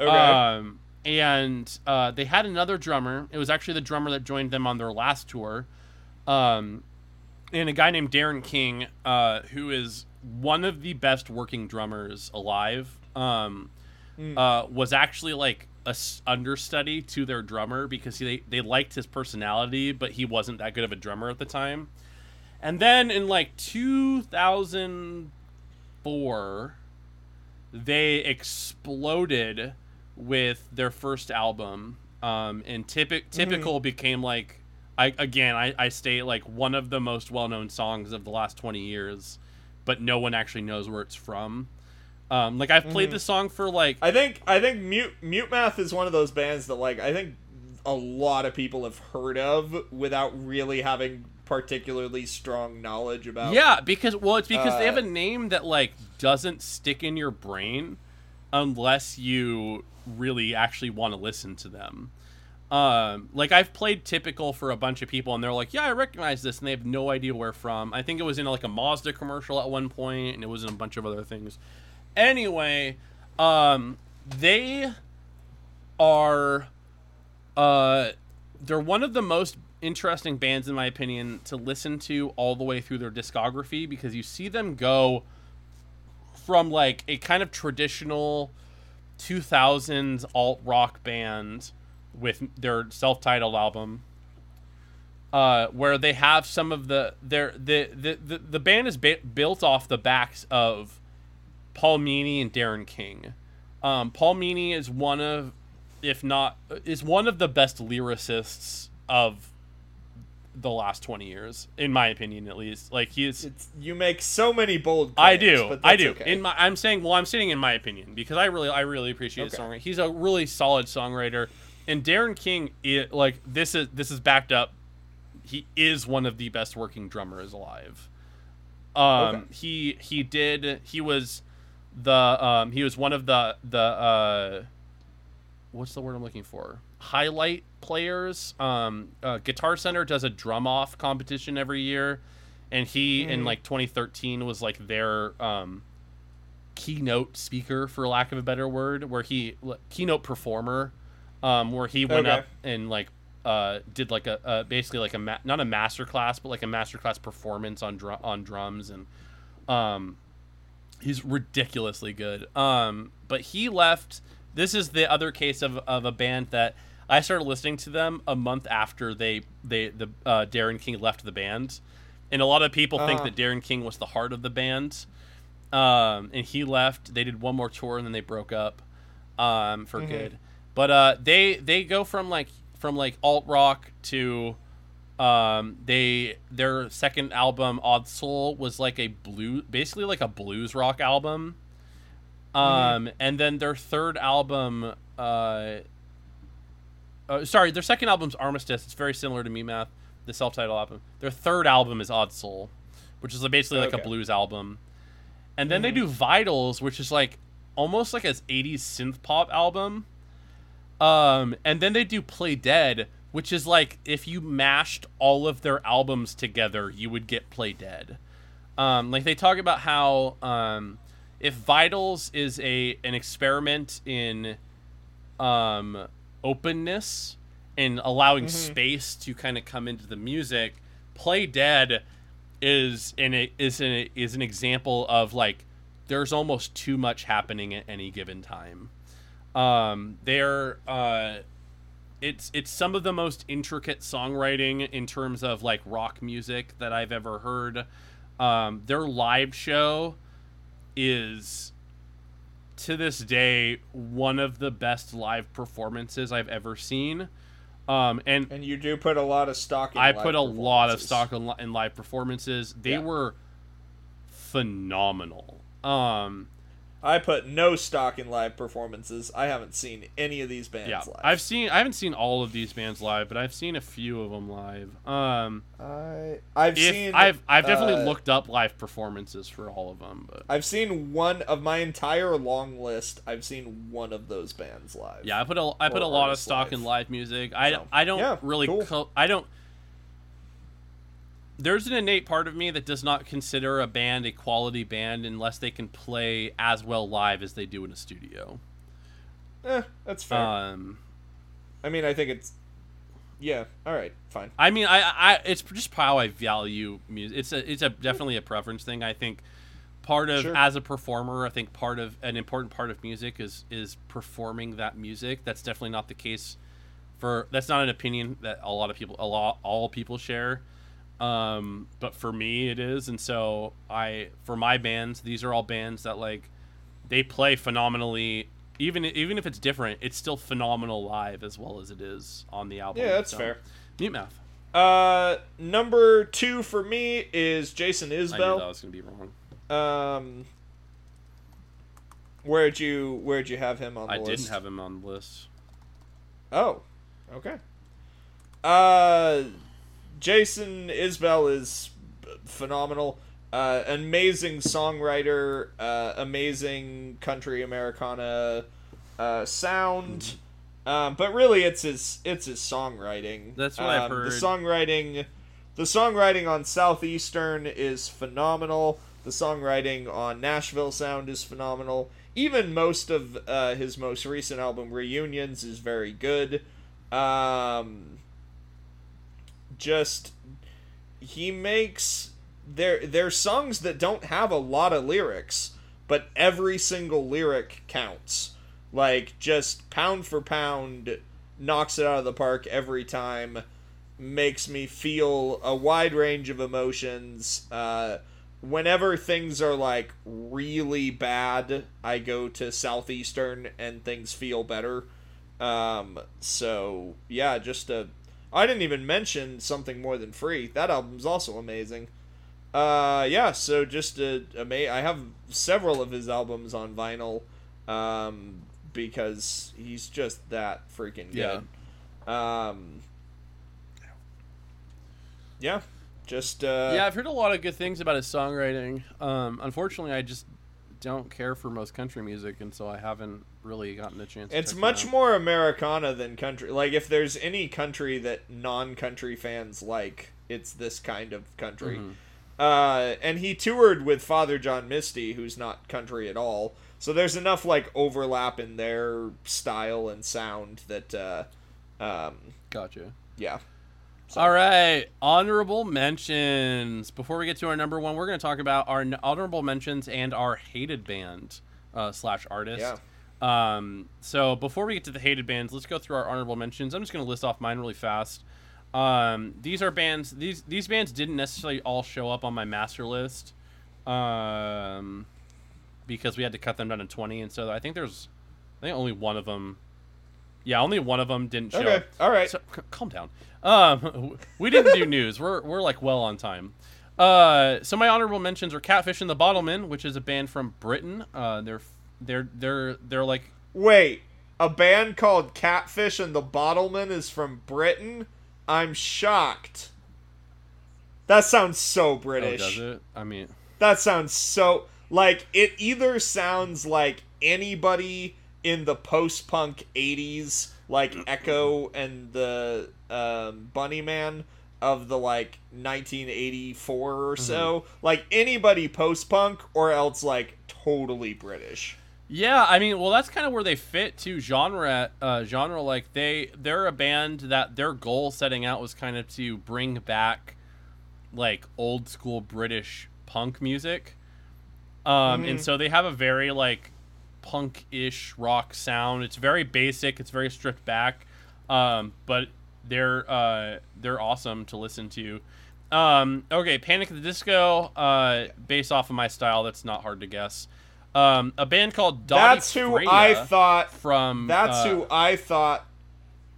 Okay. Um, and uh, they had another drummer. It was actually the drummer that joined them on their last tour. Um, and a guy named Darren King, uh, who is one of the best working drummers alive, um, uh, was actually like a s- understudy to their drummer because he, they, they liked his personality, but he wasn't that good of a drummer at the time. And then in like 2004, they exploded with their first album um, and typic typical became like I again I, I state like one of the most well-known songs of the last 20 years but no one actually knows where it's from. Um, like I've played Mhm. this song for like I think I think Mute Mute Math is one of those bands that like I think a lot of people have heard of without really having particularly strong knowledge about. Yeah, because well, it's because they have a Uh, name that like doesn't stick in your brain unless you really actually want to listen to them. Um, like I've played typical for a bunch of people, and they're like, "Yeah, I recognize this," and they have no idea where from. I think it was in like a Mazda commercial at one point, and it was in a bunch of other things. Anyway, um, they are, uh, they're one of the most interesting bands in my opinion to listen to all the way through their discography because you see them go from like a kind of traditional 2000s alt rock band with their self-titled album uh, where they have some of the their the the the, the band is ba- built off the backs of Paul Meany and Darren King. Um, Paul Meany is one of, if not, is one of the best lyricists of the last twenty years, in my opinion, at least. Like he is. It's, you make so many bold. I do. but I do. okay. In my, I'm saying, well, I'm saying in my opinion because I really, I really appreciate his Okay. songwriting. He's a really solid songwriter, and Darren King, it, like this is this is backed up. He is one of the best working drummers alive. Um, Okay. he he did he was the um he was one of the the uh what's the word I'm looking for highlight players um uh, guitar center does a drum off competition every year and he in Mhm. like 2013 was like their um keynote speaker for lack of a better word where he like, keynote performer um where he went Okay. up and like uh did like a uh, basically like a ma- not a master class but like a master class performance on drum on drums and um he's ridiculously good um but he left this is the other case of, of a band that i started listening to them a month after they they the uh, darren king left the band. And a lot of people think Uh-huh. that darren king was the heart of the band. Um and he left. They did one more tour and then they broke up um for Mhm. good. But uh they they go from like from like alt rock to um they their second album odd soul was like a blue basically like a blues rock album. Um and then their third album uh, uh sorry their second album's armistice. It's very similar to me math the self-titled album. Their third album is odd soul which is basically like a blues album. And then they do vitals which is like almost like an 80s synth pop album. Um, and then they do Play Dead, which is like if you mashed all of their albums together, you would get Play Dead. Um, like they talk about how um, if Vitals is a an experiment in um, openness and allowing space to kind of come into the music, Play Dead is an is an is an example of like there's almost too much happening at any given time. Um they're uh it's it's some of the most intricate songwriting in terms of like rock music that i've ever heard. Um their live show is to this day one of the best live performances i've ever seen um and and you do put a lot of stock. in I put a lot of stock in, in live performances. They Yeah. were phenomenal. Um, I put no stock in live performances. I haven't seen any of these bands yeah, live. I've seen. I haven't seen all of these bands live, but I've seen a few of them live. Um, I I've if seen I've I've definitely uh, looked up live performances for all of them, but I've seen one of my entire long list. I've seen one of those bands live. yeah, I put a I put a lot of stock live. in live music. I So, I don't yeah, really cool. co- I don't. There's an innate part of me that does not consider a band a quality band unless they can play as well live as they do in a studio. Eh, that's fair. Um, I mean, I think it's. Yeah. All right. Fine. I mean, I, I, it's just how I value music. It's a, it's a definitely a preference thing. I think part of Sure. as a performer, I think part of an important part of music is is performing that music. That's definitely not the case for. That's not an opinion that a lot of people, a lot, all people share. Um, but for me, it is, and so I, for my bands, these are all bands that like they play phenomenally. Even even if it's different, it's still phenomenal live as well as it is on the album. Yeah, that's So, fair. Mute math. Uh, number two for me is Jason isbell I knew that was gonna be wrong. Um, where'd you where'd you have him on the I list? didn't have him on the list. Oh, okay. Uh, Jason Isbell is phenomenal. Uh, amazing songwriter, uh, amazing country Americana uh, sound. Um, but really, it's his it's his songwriting. That's what I've Um, heard. The songwriting, the songwriting on Southeastern is phenomenal. The songwriting on Nashville Sound is phenomenal. Even most of uh, his most recent album, Reunions, is very good. Um, just he makes there there's songs that don't have a lot of lyrics, but every single lyric counts. Like just pound for pound knocks it out of the park every time. Makes me feel a wide range of emotions. Uh, whenever things are like really bad, I go to Southeastern and things feel better. Um, so yeah, just a. I didn't even mention something more than free. That album's also amazing. Uh, yeah. So just a, ama- I have several of his albums on vinyl, um, because he's just that freaking good. Um. Yeah. Just uh. yeah, I've heard a lot of good things about his songwriting. Um, unfortunately, I just don't care for most country music, and so I haven't really gotten a chance. It's much more Americana than country. Like if there's any country that non-country fans like, it's this kind of country. Mm-hmm. Uh, and he toured with Father John Misty, who's not country at all. So there's enough like overlap in their style and sound that, uh, um, Gotcha. yeah. So- All right, honorable mentions. Before we get to our number one, we're going to talk about our honorable mentions and our hated band uh, slash artist. Yeah. Um, so before we get to the hated bands, let's go through our honorable mentions. I'm just going to list off mine really fast. Um, these are bands. These these bands didn't necessarily all show up on my master list, um, because we had to cut them down to 20, and so I think there's, I think only one of them. Yeah, only one of them didn't show Okay. up. All right. So, c- calm down. Um, we didn't do news. We're we're like well on time. Uh, so my honorable mentions are Catfish and the Bottlemen, which is a band from Britain. Uh, they're they're they're they're like Wait, a band called Catfish and the Bottlemen is from Britain? I'm shocked. That sounds so oh, British. does it? I mean, That sounds so like it either sounds like anybody in the post punk 80s like Echo and the um, Bunnymen of the like 1984 or so like anybody post punk or else like totally British. Yeah. I mean, well, that's kind of where they fit to genre. Uh, genre like they they're a band that their goal setting out was kind of to bring back like old school British punk music. Um, and so they have a very like punk-ish rock sound. It's very basic. It's very stripped back, um, but they're uh, they're awesome to listen to. Um, okay, Panic at the Disco, uh, based off of my style. That's not hard to guess. Um, a band called Daði That's who Freyr I thought from. That's uh, who I thought.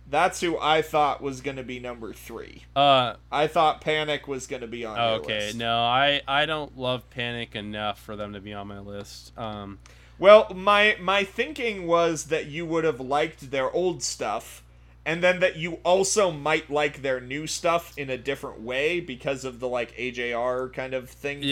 That's who I thought was going to be number three. Uh, I thought Panic was going to be on. okay, no, I I don't love Panic enough for them to be on my list. Um, Well, my my thinking was that you would have liked their old stuff, and then that you also might like their new stuff in a different way because of the like AJR kind of thing to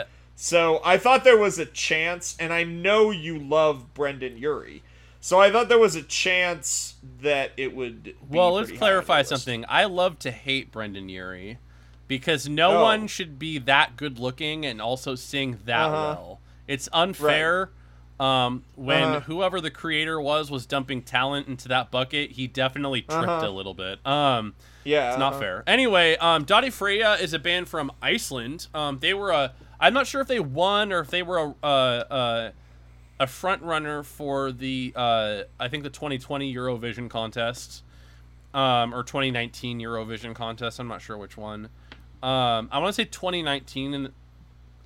it. So I thought there was a chance, and I know you love Brendon Urie. So I thought there was a chance that it would. Be Well, let's pretty high on your clarify something. I love to hate Brendon Urie because no Oh. one should be that good looking and also sing that Uh-huh. well. It's unfair. Um, when Uh-huh. whoever the creator was was dumping talent into that bucket, he definitely tripped Uh-huh. a little bit. Um, Yeah, it's not uh-huh. fair. Anyway, um, Daði Freyr is a band from Iceland. Um, they were a. I'm not sure if they won or if they were a. Uh, uh, a front runner for the uh, I think the 2020 Eurovision contest, um, or 2019 Eurovision contest. I'm not sure which one. Um, I want to say 2019, and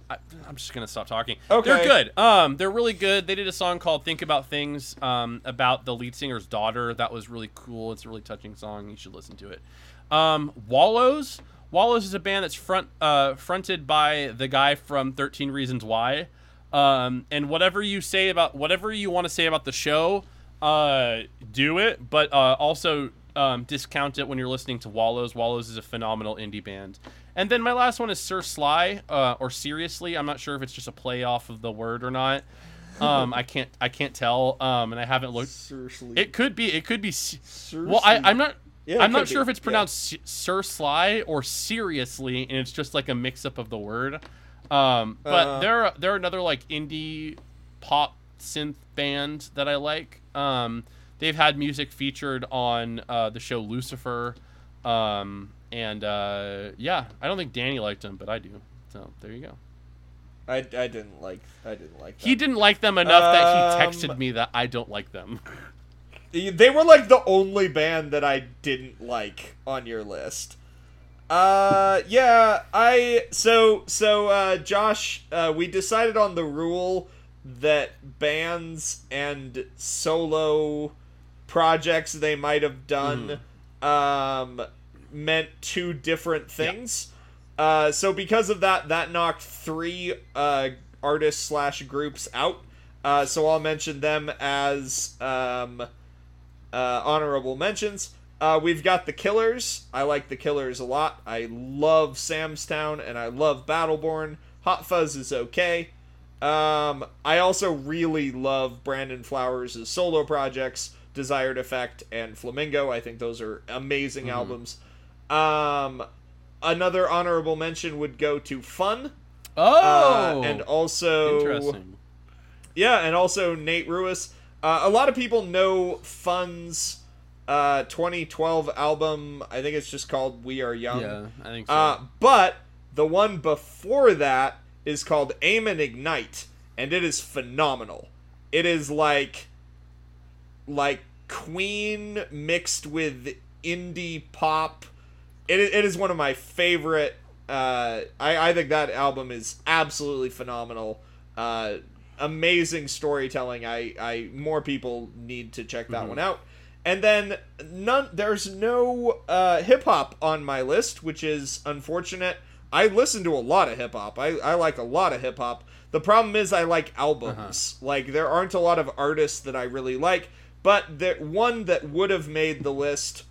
I, I'm just gonna stop talking. Okay. They're good. Um, they're really good. They did a song called "Think About Things" um, about the lead singer's daughter. That was really cool. It's a really touching song. You should listen to it. Um, Wallows. Wallows is a band that's front uh, fronted by the guy from Thirteen Reasons Why. Um, and whatever you say about whatever you want to say about the show, uh, do it, but uh, also um, discount it when you're listening to Wallows. Wallows is a phenomenal indie band. And then my last one is Sir Sly, uh, or Seriously. I'm not sure if it's just a play off of the word or not. Um, I can't I can't tell. Um, and I haven't looked. Seriously. It could be. It could be. Well, I, I'm not. Yeah, I'm not sure be, if it's pronounced S- Sir Sly or seriously, and it's just like a mix up of the word. Um, but Uh. they're they're another like indie pop synth band that I like. Um, they've had music featured on uh, the show Lucifer, um, and uh, yeah, I don't think Danny liked them, but I do. So there you go. I, I didn't like I didn't like that. He didn't like them enough that he Um, texted me that I don't like them. They were like the only band that I didn't like on your list. Uh yeah, I so so uh Josh, uh we decided on the rule that bands and solo projects they might have done um meant two different things. Uh so because of that that knocked 3 uh artists slash groups out. Uh so I'll mention them as um uh, honorable mentions. Uh, we've got the Killers. I like the Killers a lot. I love Sam's Town and I love Battle Born. Hot Fuss is okay. Um, I also really love Brandon Flowers' solo projects, Desired Effect and Flamingo. I think those are amazing albums. Um, another honorable mention would go to Fun. Oh, Uh, and also interesting. yeah, and also Nate Ruess. Uh, a lot of people know Fun's uh, 2012 album. I think it's just called "We Are Young." Yeah, I think so. Uh, but the one before that is called "Aim and Ignite," and it is phenomenal. It is like like Queen mixed with indie pop. It, it is one of my favorite. Uh, I I think that album is absolutely phenomenal. Uh, amazing storytelling. I I more people need to check that one out. And then none there's no uh, hip hop on my list, which is unfortunate. I listen to a lot of hip hop. I, I like a lot of hip hop. The problem is I like albums. Like there aren't a lot of artists that I really like, but the one that would have made the list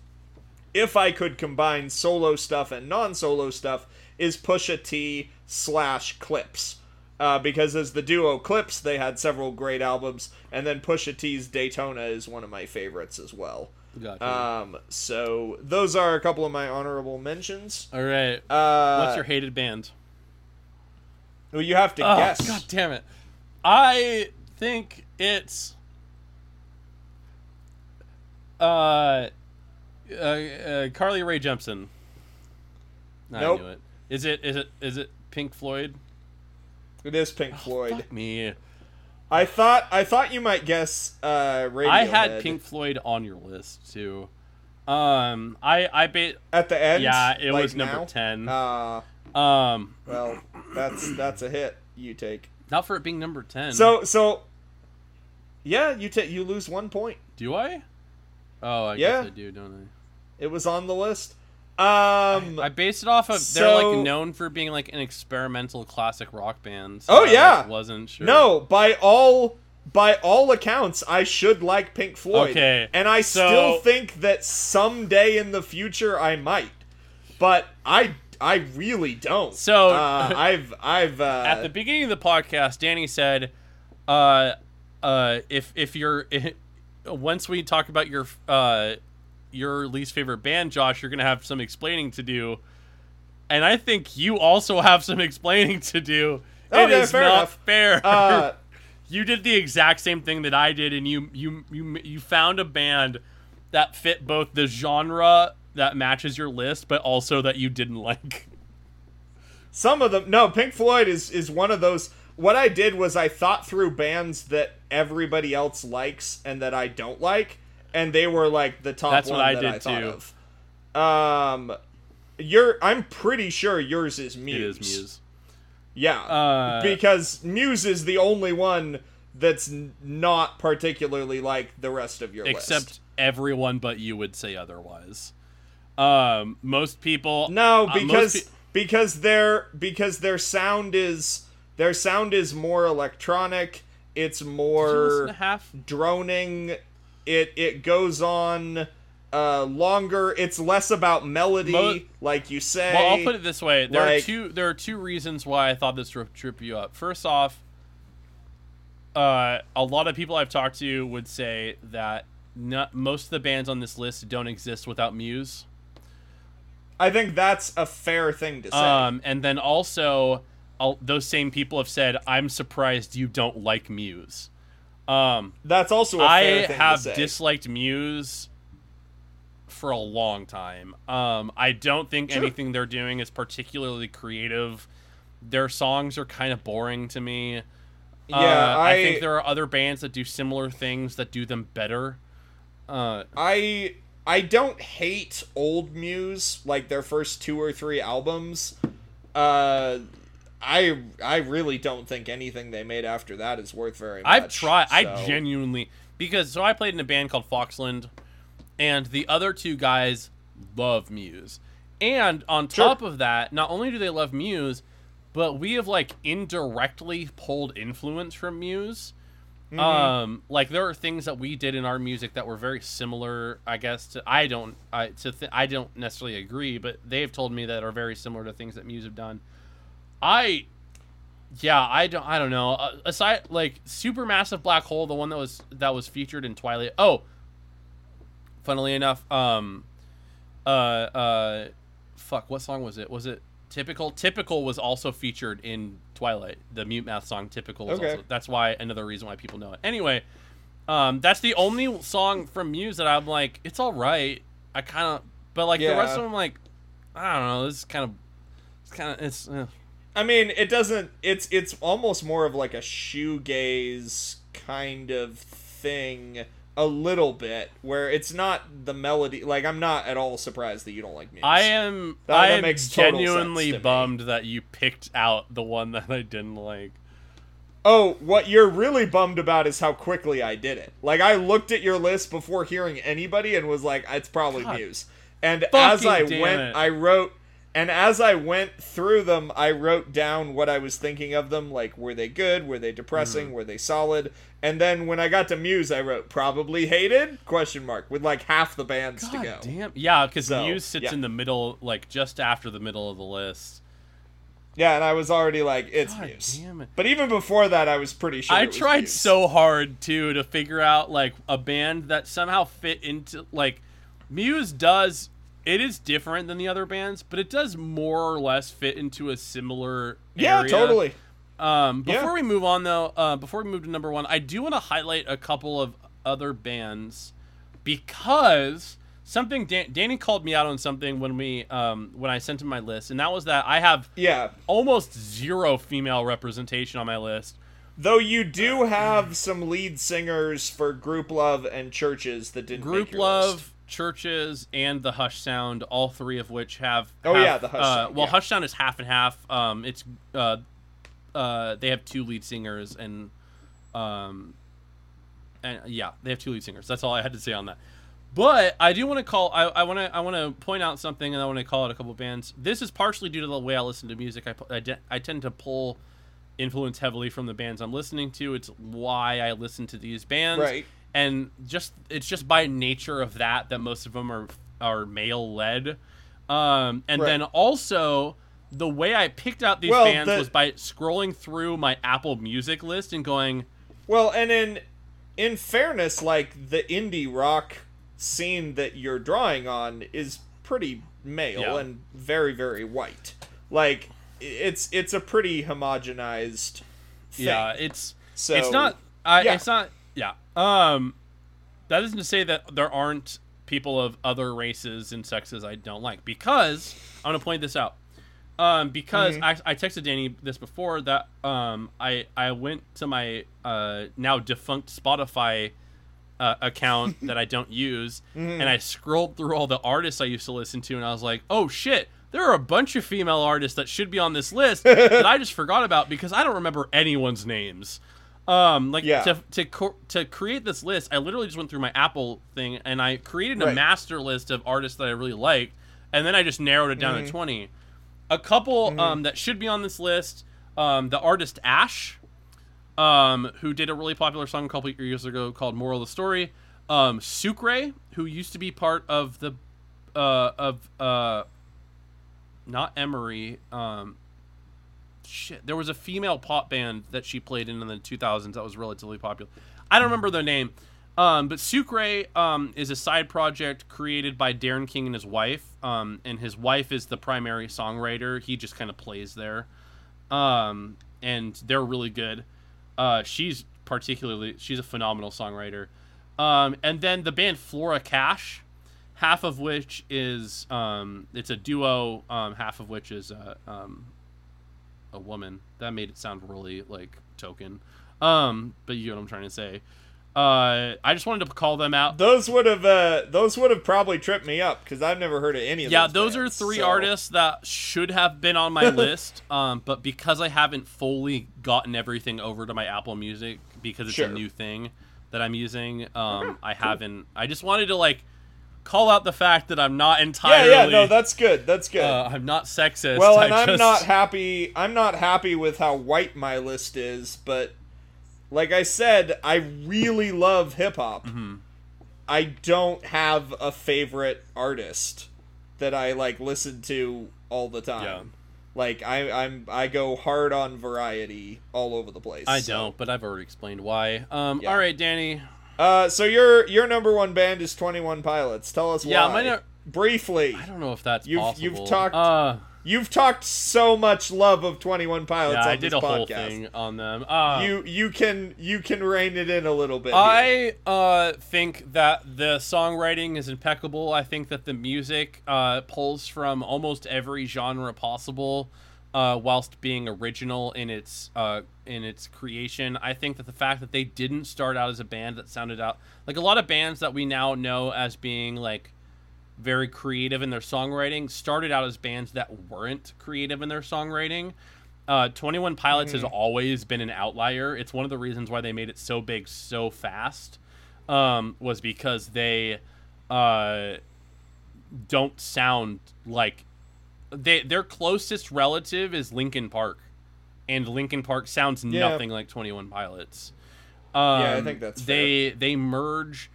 if I could combine solo stuff and non-solo stuff is Pusha T slash Clipse. Uh, because as the duo Clipse, they had several great albums, and then Pusha T's Daytona is one of my favorites as well. Gotcha. Um, so those are a couple of my honorable mentions. All right. Uh, What's your hated band? well, you have to Oh, guess. God damn it. I think it's uh, uh, uh Carly Rae Jepsen. Nope. I knew it. Is it is it is it Pink Floyd? It is Pink Floyd. Fuck me. I thought I thought you might guess uh, Radiohead. I had Pink Floyd on your list too. Um, I I bet at the end. yeah, it like was number now? ten. Uh, um, well, that's that's a hit. You take. not for it being number ten. So so. Yeah, you take you lose one point. do I? Oh, I Yeah. guess I do, don't I? It was on the list. Um. I? I base it off of they're like known for being like an experimental classic rock band. Oh, I, yeah. like, wasn't sure. no, by all by all accounts, I should like Pink Floyd. Okay, And I so- still think that someday in the future I might, but I I really don't. So- uh, I've I've uh, at the beginning of the podcast, Danny said, uh, uh, if if you're once we talk about your uh your least favorite band, Josh, you're gonna have some explaining to do, and I think you also have some explaining to do. it Okay, is fair not enough. fair. uh, you did the exact same thing that I did, and you you you you found a band that fit both the genre that matches your list, but also that you didn't like. Some of them, no. Pink Floyd is is one of those. What I did was I thought through bands that everybody else likes and that I don't like, and they were like the top That's one what I that did I thought too. of. Um, your I'm pretty sure yours is Muse. It is Muse. Yeah, Uh, because Muse is the only one that's not particularly like the rest of your list. except list. everyone but you would say otherwise. Um, most people No, uh, because pe- because their because their sound is their sound is more electronic. It's Did you listen more half. droning. It it goes on uh longer. It's less about melody, Mo- like you say. Well, I'll put it this way: there are two. There are two reasons why I thought this would trip you up. First off, uh, a lot of people I've talked to would say that not, most of the bands on this list don't exist without Muse. I think that's a fair thing to say. Um, and then also, i those same people have said, "I'm surprised you don't like Muse." Um, that's also a I have to say. disliked Muse for a long time. Um, I don't think Sure. anything they're doing is particularly creative. Their songs are kind of boring to me. yeah, Uh, I, I think there are other bands that do similar things that do them better. Uh, I I don't hate old Muse like their first two or three albums. Uh I I really don't think anything they made after that is worth very much. I've tried. I genuinely because so I played in a band called Foxland, and the other two guys love Muse. And on Sure. top of that, not only do they love Muse, but we have like indirectly pulled influence from Muse. Mm-hmm. Um, like there are things that we did in our music that were very similar. I guess to I don't I to th- I don't necessarily agree, but they have told me that are very similar to things that Muse have done. I yeah, I don't. I don't know. Uh, aside, like supermassive black hole, the one that was that was featured in Twilight. Oh, funnily enough, um, uh, uh, fuck, what song was it? Was it typical? Typical was also featured in Twilight. The Mute Math song "Typical." Was Okay. also, that's why another reason why people know it. Anyway, um, that's the only song from Muse that I'm like, it's all right. I kind of, but like the rest of them, like, I don't know. This is kind of, it's kind of, it's. Uh, I mean, it doesn't it's it's almost more of like a shoegaze kind of thing a little bit where it's not the melody like I'm not at all surprised that you don't like Muse. I am. That- I that am makes genuinely to me. bummed that you picked out the one that I didn't like. Oh, what you're really bummed about is how quickly I did it. Like I looked at your list before hearing anybody and was like, it's probably God Muse. And as I went, it. I wrote, and as I went through them, I wrote down what I was thinking of them. Like, were they good? Were they depressing? Mm-hmm. Were they solid? And then when I got to Muse, I wrote probably hated question mark with like half the bands to go. damn. Yeah, because So, Muse sits yeah. in the middle, like just after the middle of the list. Yeah, and I was already like, it's God Muse. it. But even before that, I was pretty sure. I tried Muse. so hard too to figure out like a band that somehow fit into like Muse does. It is different than the other bands, but it does more or less fit into a similar Yeah, area. totally. Um, before Yeah. we move on, though, uh, before we move to number one, I do want to highlight a couple of other bands because something Dan- Danny called me out on something when we um, when I sent him my list, and that was that I have Yeah. almost zero female representation on my list. Though you do have some lead singers for Grouplove and CHVRCHES that didn't Grouplove, list. CHVRCHES, and the Hush Sound, all three of which have. Oh, have, yeah, the Hush uh, Sound, Well, yeah. Hush Sound is half and half. Um, it's uh, uh, they have two lead singers and um, and yeah, they have two lead singers. That's all I had to say on that. But I do want to call. I, I want to. I want to point out something, and I want to call out a couple bands. This is partially due to the way I listen to music. I, I, de- I tend to pull influence heavily from the bands I'm listening to. It's why I listen to these bands Right. And just it's just by nature of that that most of them are are male led um and Right. then also the way i picked out these Well, bands the- was by scrolling through my apple music list and going Well, and in in fairness, like the indie rock scene that you're drawing on is pretty male Yeah. and very very white. Like it's it's a pretty homogenized thing. yeah it's so it's not I, yeah. it's not yeah um that isn't to say that there aren't people of other races and sexes i don't like because i'm gonna point this out um because Mm-hmm. I, I texted danny this before that um i i went to my uh now defunct spotify uh, account that i don't use Mm-hmm. and i scrolled through all the artists i used to listen to and i was like oh shit there are a bunch of female artists that should be on this list that I just forgot about because I don't remember anyone's names. Um, like Yeah. to to co- to create this list, I literally just went through my Apple thing and I created a Right. master list of artists that I really liked. and then I just narrowed it down Mm-hmm. to twenty. A couple um, that should be on this list: um, the artist Ashe, um, who did a really popular song a couple years ago called "Moral of the Story." Um, Sucre, who used to be part of the uh, of uh, not Emery. Um, shit, there was a female pop band that she played in in the 2000s that was relatively popular. I don't remember their name, um, but Sucre um, is a side project created by Darren King and his wife, um, and his wife is the primary songwriter. He just kind of plays there, um, and they're really good. Uh, she's particularly she's a phenomenal songwriter. Um, and then the band Flora Cash, half of which is um, it's a duo, um, half of which is uh, um, a woman. That made it sound really like token. Um, but you know what I'm trying to say. Uh, I just wanted to call them out. Those would have uh, those would have probably tripped me up because I've never heard of any of those. yeah, those. those are three so- artists that should have been on my list. Um, but because I haven't fully gotten everything over to my Apple Music because it's Sure. a new thing that I'm using, um, I haven't. I just wanted to like call out the fact that I'm not entirely. yeah, yeah, no, that's good. That's good. uh, I'm not sexist. well, I and I'm just- not happy. I'm not happy with how white my list is, but like I said, I really love hip hop. Mm-hmm. I don't have a favorite artist that I like listen to all the time. Yeah. Like I, I'm, I go hard on variety all over the place. I so. don't, but I've already explained why. Um, Yeah. all right, Danny. Uh, so your your number one band is Twenty One Pilots. Tell us Yeah, why. my no- Briefly, I don't know if that's You've- possible. you've talked- Uh, you've talked so much love of Twenty One Pilots yeah, on I did this a whole thing on them. Uh, You you can you can rein it in a little bit. I uh, think that the songwriting is impeccable. I think that the music uh, pulls from almost every genre possible, uh, whilst being original in its uh, in its creation. I think that the fact that they didn't start out as a band that sounded out like a lot of bands that we now know as being like very creative in their songwriting started out as bands that weren't creative in their songwriting. Uh, 21 Pilots has always been an outlier. It's one of the reasons why they made it so big so fast. Um, was because they uh, don't sound like they their closest relative is Linkin Park, and Linkin Park sounds Yeah. nothing like 21 Pilots. Um, Yeah, I think that's fair. they they merge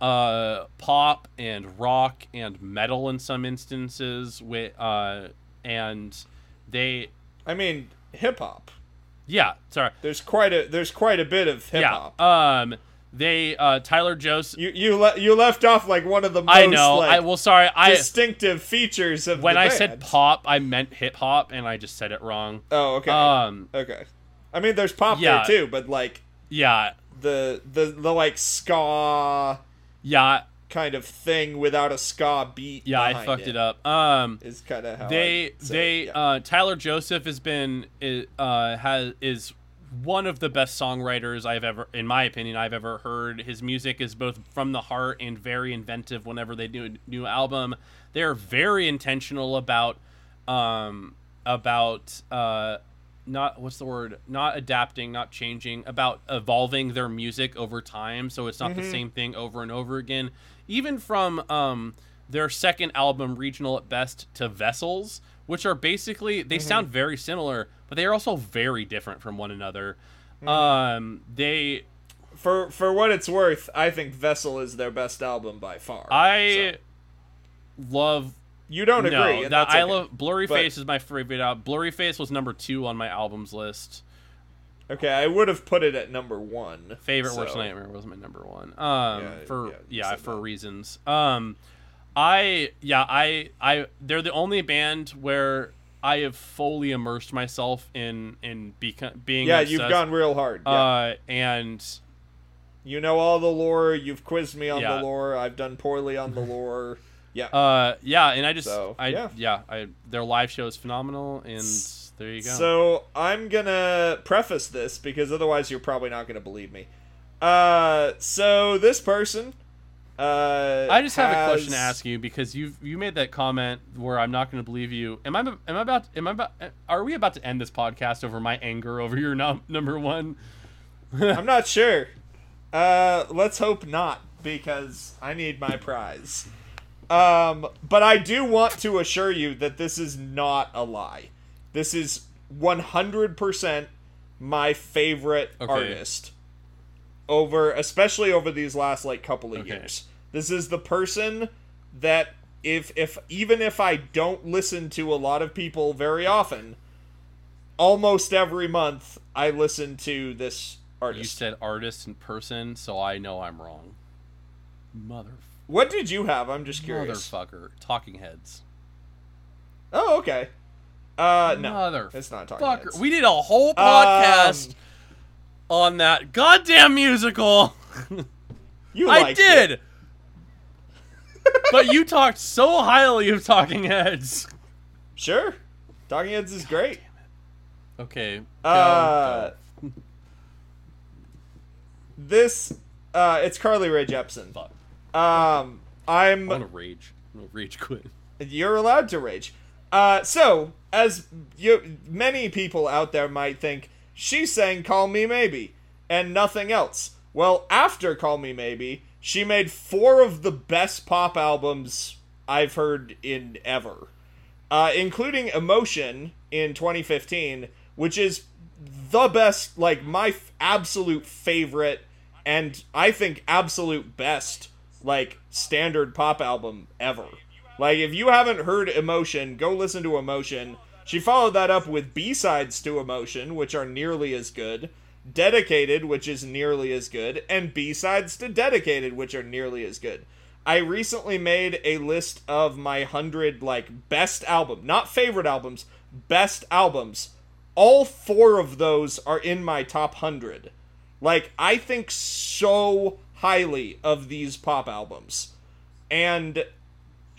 uh, pop and rock and metal in some instances with uh, and they I mean hip hop. yeah sorry There's quite a there's quite a bit of hip hop. yeah um they uh Tyler Joseph you you le- you left off like one of the most I know like, I well sorry I distinctive features of when I band. said pop I meant hip hop and I just said it wrong Oh, okay. um okay. I mean, there's pop Yeah. there too, but like yeah the the the like ska yeah kind of thing without a ska beat. yeah I fucked it up um Is kind of how they they it, yeah. uh Tyler Joseph has been uh has is one of the best songwriters I've ever in my opinion I've ever heard. His music is both from the heart and very inventive whenever they do a new album. They're very intentional about um about uh not what's the word not adapting not changing about evolving their music over time so it's not the same thing over and over again even from um their second album regional at best to vessels which are basically they sound very similar but they are also very different from one another um they for for what it's worth, I think Vessel is their best album by far. i So, love you don't agree. no and that that's i love blurry But- face is my favorite album Blurryface was number two on my albums list Okay, I would have put it at number one. favorite so- worst nightmare was my number one um Yeah, for yeah, yeah, for that. reasons um i yeah i i they're the only band where i have fully immersed myself in in beco- being Yeah, obsessed. you've gone real hard. Yeah. uh and you know all the lore. You've quizzed me on Yeah. the lore. I've done poorly on the lore. Yeah. uh yeah and i just So, i yeah. yeah. i their live show is phenomenal and there you go So I'm gonna preface this because otherwise you're probably not gonna believe me. Uh, so this person, uh, I just have a question to ask you because you you made that comment where I'm not going to believe you. Am I am I about am I about are we about to end this podcast over my anger over your num- number one? I'm not sure. Uh, let's hope not because I need my prize. Um, but I do want to assure you that this is not a lie. This is 100% my favorite Okay. artist over especially over these last like couple of Okay. years. This is the person that if if even if I don't listen to a lot of people very often, almost every month I listen to this artist. You said artist in person, so I know I'm wrong. Mother what did you have? I'm just curious. motherfucker. Talking heads. Oh, okay. Uh no. Mother It's not talking fucker. heads. We did a whole podcast Um, on that goddamn musical. You I did. it. but you talked so highly of Talking Heads. Sure. Talking Heads is great. Okay. Go, Uh, go. this uh it's Carly Rae Jepsen. Fuck. Um I'm want to rage. I'm gonna rage quit. You're allowed to rage. Uh, so, as you, many people out there might think, she's saying "Call Me Maybe" and nothing else. Well, after "Call Me Maybe," she made four of the best pop albums I've heard in ever, uh, including "Emotion" in 2015, which is the best, like my f- absolute favorite, and I think absolute best, like standard pop album ever. Like, if you haven't heard Emotion, go listen to Emotion. She followed that up with B sides to Emotion, which are nearly as good, Dedicated, which is nearly as good, and B sides to Dedicated, which are nearly as good. I recently made a list of my 100, like, best album, not favorite albums, best albums. All four of those are in my top 100. Like, I think so highly of these pop albums. And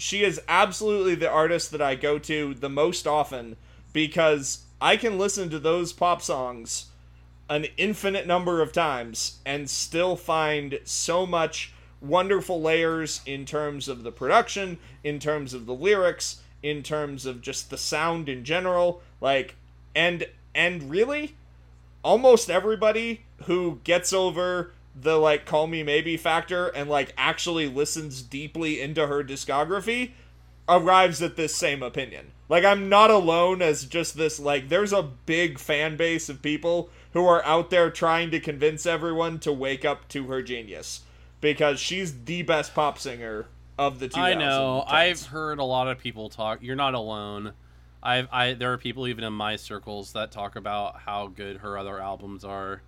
she is absolutely the artist that I go to the most often because I can listen to those pop songs an infinite number of times and still find so much wonderful layers in terms of the production, in terms of the lyrics, in terms of just the sound in general, like and and really almost everybody who gets over the like call me maybe factor and like actually listens deeply into her discography arrives at this same opinion. Like I'm not alone as just this like there's a big fan base of people who are out there trying to convince everyone to wake up to her genius because she's the best pop singer of the 2010s. I know. I've heard a lot of people talk. You're not alone. I've I there are people even in my circles that talk about how good her other albums are.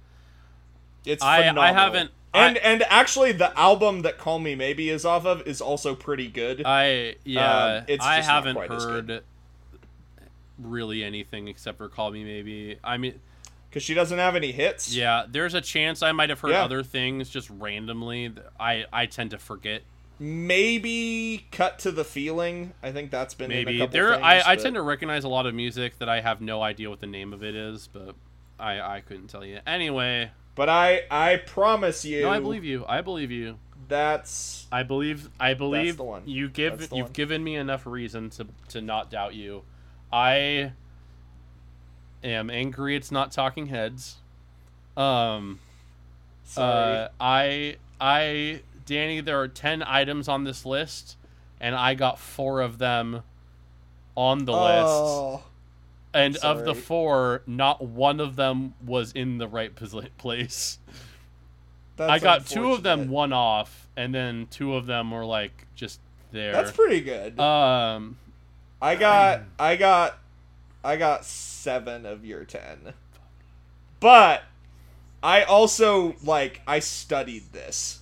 It's I- I haven't- And I- and actually the album that Call Me Maybe is off of is also pretty good. I yeah. Um, it's I haven't heard really anything except for Call Me Maybe. I mean, Cuz she doesn't have any hits. yeah, there's a chance I might have heard Yeah. other things just randomly. I I tend to forget. Maybe Cut to the Feeling. I think that's been Maybe couple there things, I, I tend to recognize a lot of music that I have no idea what the name of it is, but I I couldn't tell you. Anyway, But I I promise you no, I believe you. I believe you. that's I believe I believe the one. you give you've one. given me enough reason to to not doubt you. I am angry it's not talking heads. Um sorry. uh I I Danny there are 10 items on this list and I got 4 of them on the list. And of the 4, not one of them was in the right place. that's I got two of them one off, and then two of them were like just there. That's pretty good. um, I got I got I got 7 of your 10. But I also like I studied this.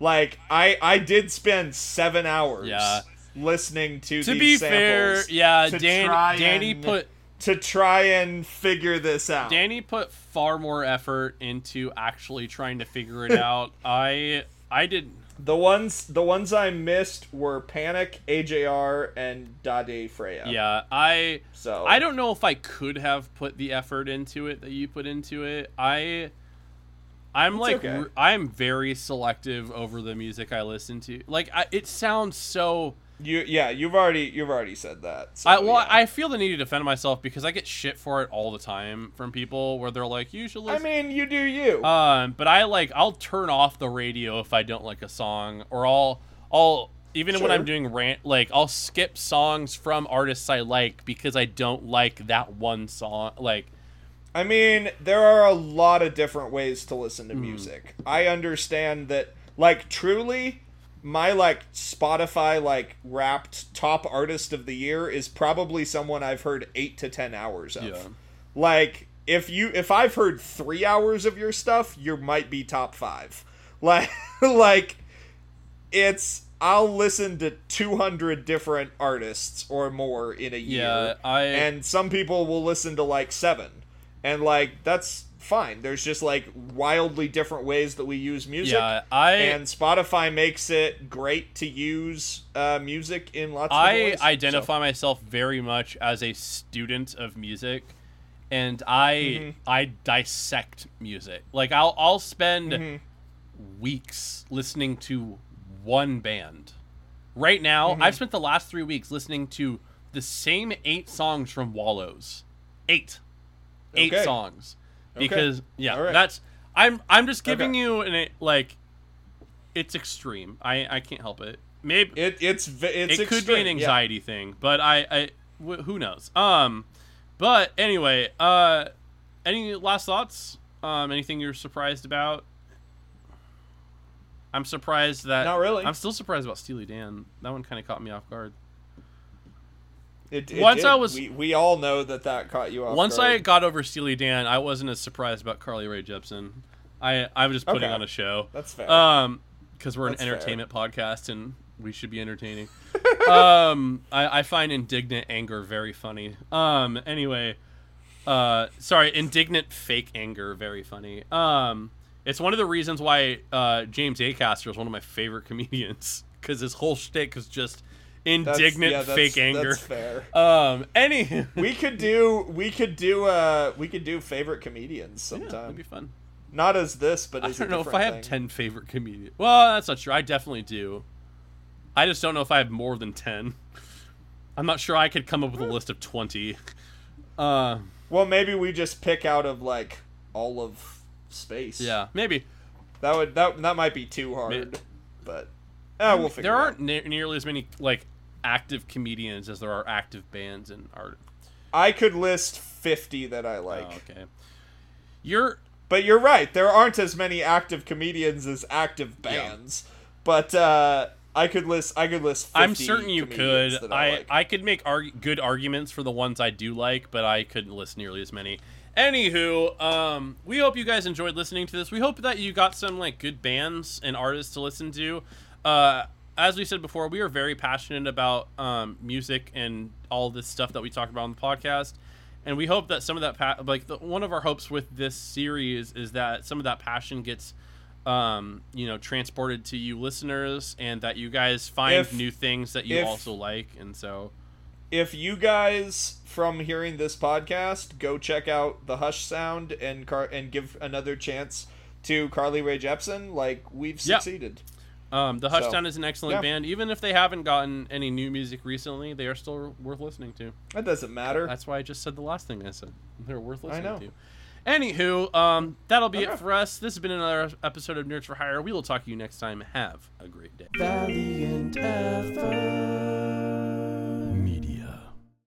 Like I I did spend 7 hours Yeah. listening to to these be samples fair, yeah, to Dan, Danny put to try and figure this out. Danny put far more effort into actually trying to figure it out. I I didn't. The ones the ones I missed were Panic, AJR, and Daði Freyr. yeah I So I don't know if I could have put the effort into it that you put into it. I I'm It's like okay. I'm very selective over the music I listen to. Like I, it sounds so you yeah, you've already you've already said that. So, I well, yeah. I feel the need to defend myself because I get shit for it all the time from people where they're like, "You should I mean, you do you. um, but I like I'll turn off the radio if I don't like a song, or I'll I'll even when I'm doing rant, like I'll skip songs from artists I like because I don't like that one song. Like, I mean, there are a lot of different ways to listen to music. I understand that, like, truly, my like Spotify like wrapped top artist of the year is probably someone I've heard eight to ten hours of. Yeah. Like, if you if I've heard three hours of your stuff, you might be top five. Like, like, it's I'll listen to two hundred different artists or more in a year yeah, I and some people will listen to like seven and like that's fine there's just like wildly different ways that we use music yeah I and spotify makes it great to use uh, music in lots of I ways, so- identify myself very much as a student of music, and I Mm-hmm. I dissect music. Like I'll I'll spend Mhm. weeks listening to one band. Right now, Mm-hmm. I've spent the last three weeks listening to the same eight songs from Wallows. Eight, eight Okay. songs. Because yeah, All right. that's I'm I'm just giving Okay. you an like, it's extreme. I I can't help it. Maybe it, it's it's it could be extreme, an yeah. anxiety thing, but I, I wh- who knows? Um, but anyway, uh, any last thoughts? Um, anything you're surprised about? I'm surprised that. Not really. I'm still surprised about Steely Dan. That one kind of caught me off guard. It, it Once did. I was- we, we all know that that caught you off Once I got over Steely Dan, I wasn't as surprised about Carly Rae Jepsen. I I was just putting Okay. on a show. that's fair Um, because we're an That's fair. entertainment podcast and we should be entertaining. um, I, I find indignant anger very funny. Um, anyway, uh, sorry, indignant fake anger very funny. Um, it's one of the reasons why uh, James Acaster is one of my favorite comedians because his whole shtick is just indignant yeah, that's- fake anger. that's fair Um, any we could do we could do uh we could do favorite comedians Yeah, sometime that'd be fun. not as this but I don't know if I have thing. ten favorite comedians. Well, that's not true. I definitely do. I just don't know if I have more than ten. I'm not sure I could come up with a list of twenty. Uh, Well, maybe we just pick out of like all of space. yeah, maybe that would that that might be too hard, but ah, we'll figure. there aren't ne- nearly as many like active comedians as there are active bands and art. I could list fifty that I like, oh, okay, you're but you're right. There aren't as many active comedians as active bands, but uh, I could list. I could list. 50 I'm certain you could. I, I like. I could make arg- good arguments for the ones I do like, but I couldn't list nearly as many. Anywho, um, we hope you guys enjoyed listening to this. We hope that you got some like good bands and artists to listen to. Uh, as we said before, we are very passionate about um, music and all this stuff that we talk about on the podcast, and we hope that some of that pa- like the, one of our hopes with this series is that some of that passion gets um, you know, transported to you listeners, and that you guys find If- new things that you if- also like, and so if you guys from hearing this podcast go check out the Hush Sound and car and give another chance to Carly Rae Jepsen, like we've Yeah. Succeeded. um, the So, Hush Sound is an excellent yeah. band. Even if they haven't gotten any new music recently, they are still worth listening to. That doesn't matter. That's why I just said the last thing I said. They're worth listening I listening know. to. Anywho, um, that'll be Okay. it for us. This has been another episode of Nerds for Hire. We will talk to you next time. Have a great day. Valiant effort.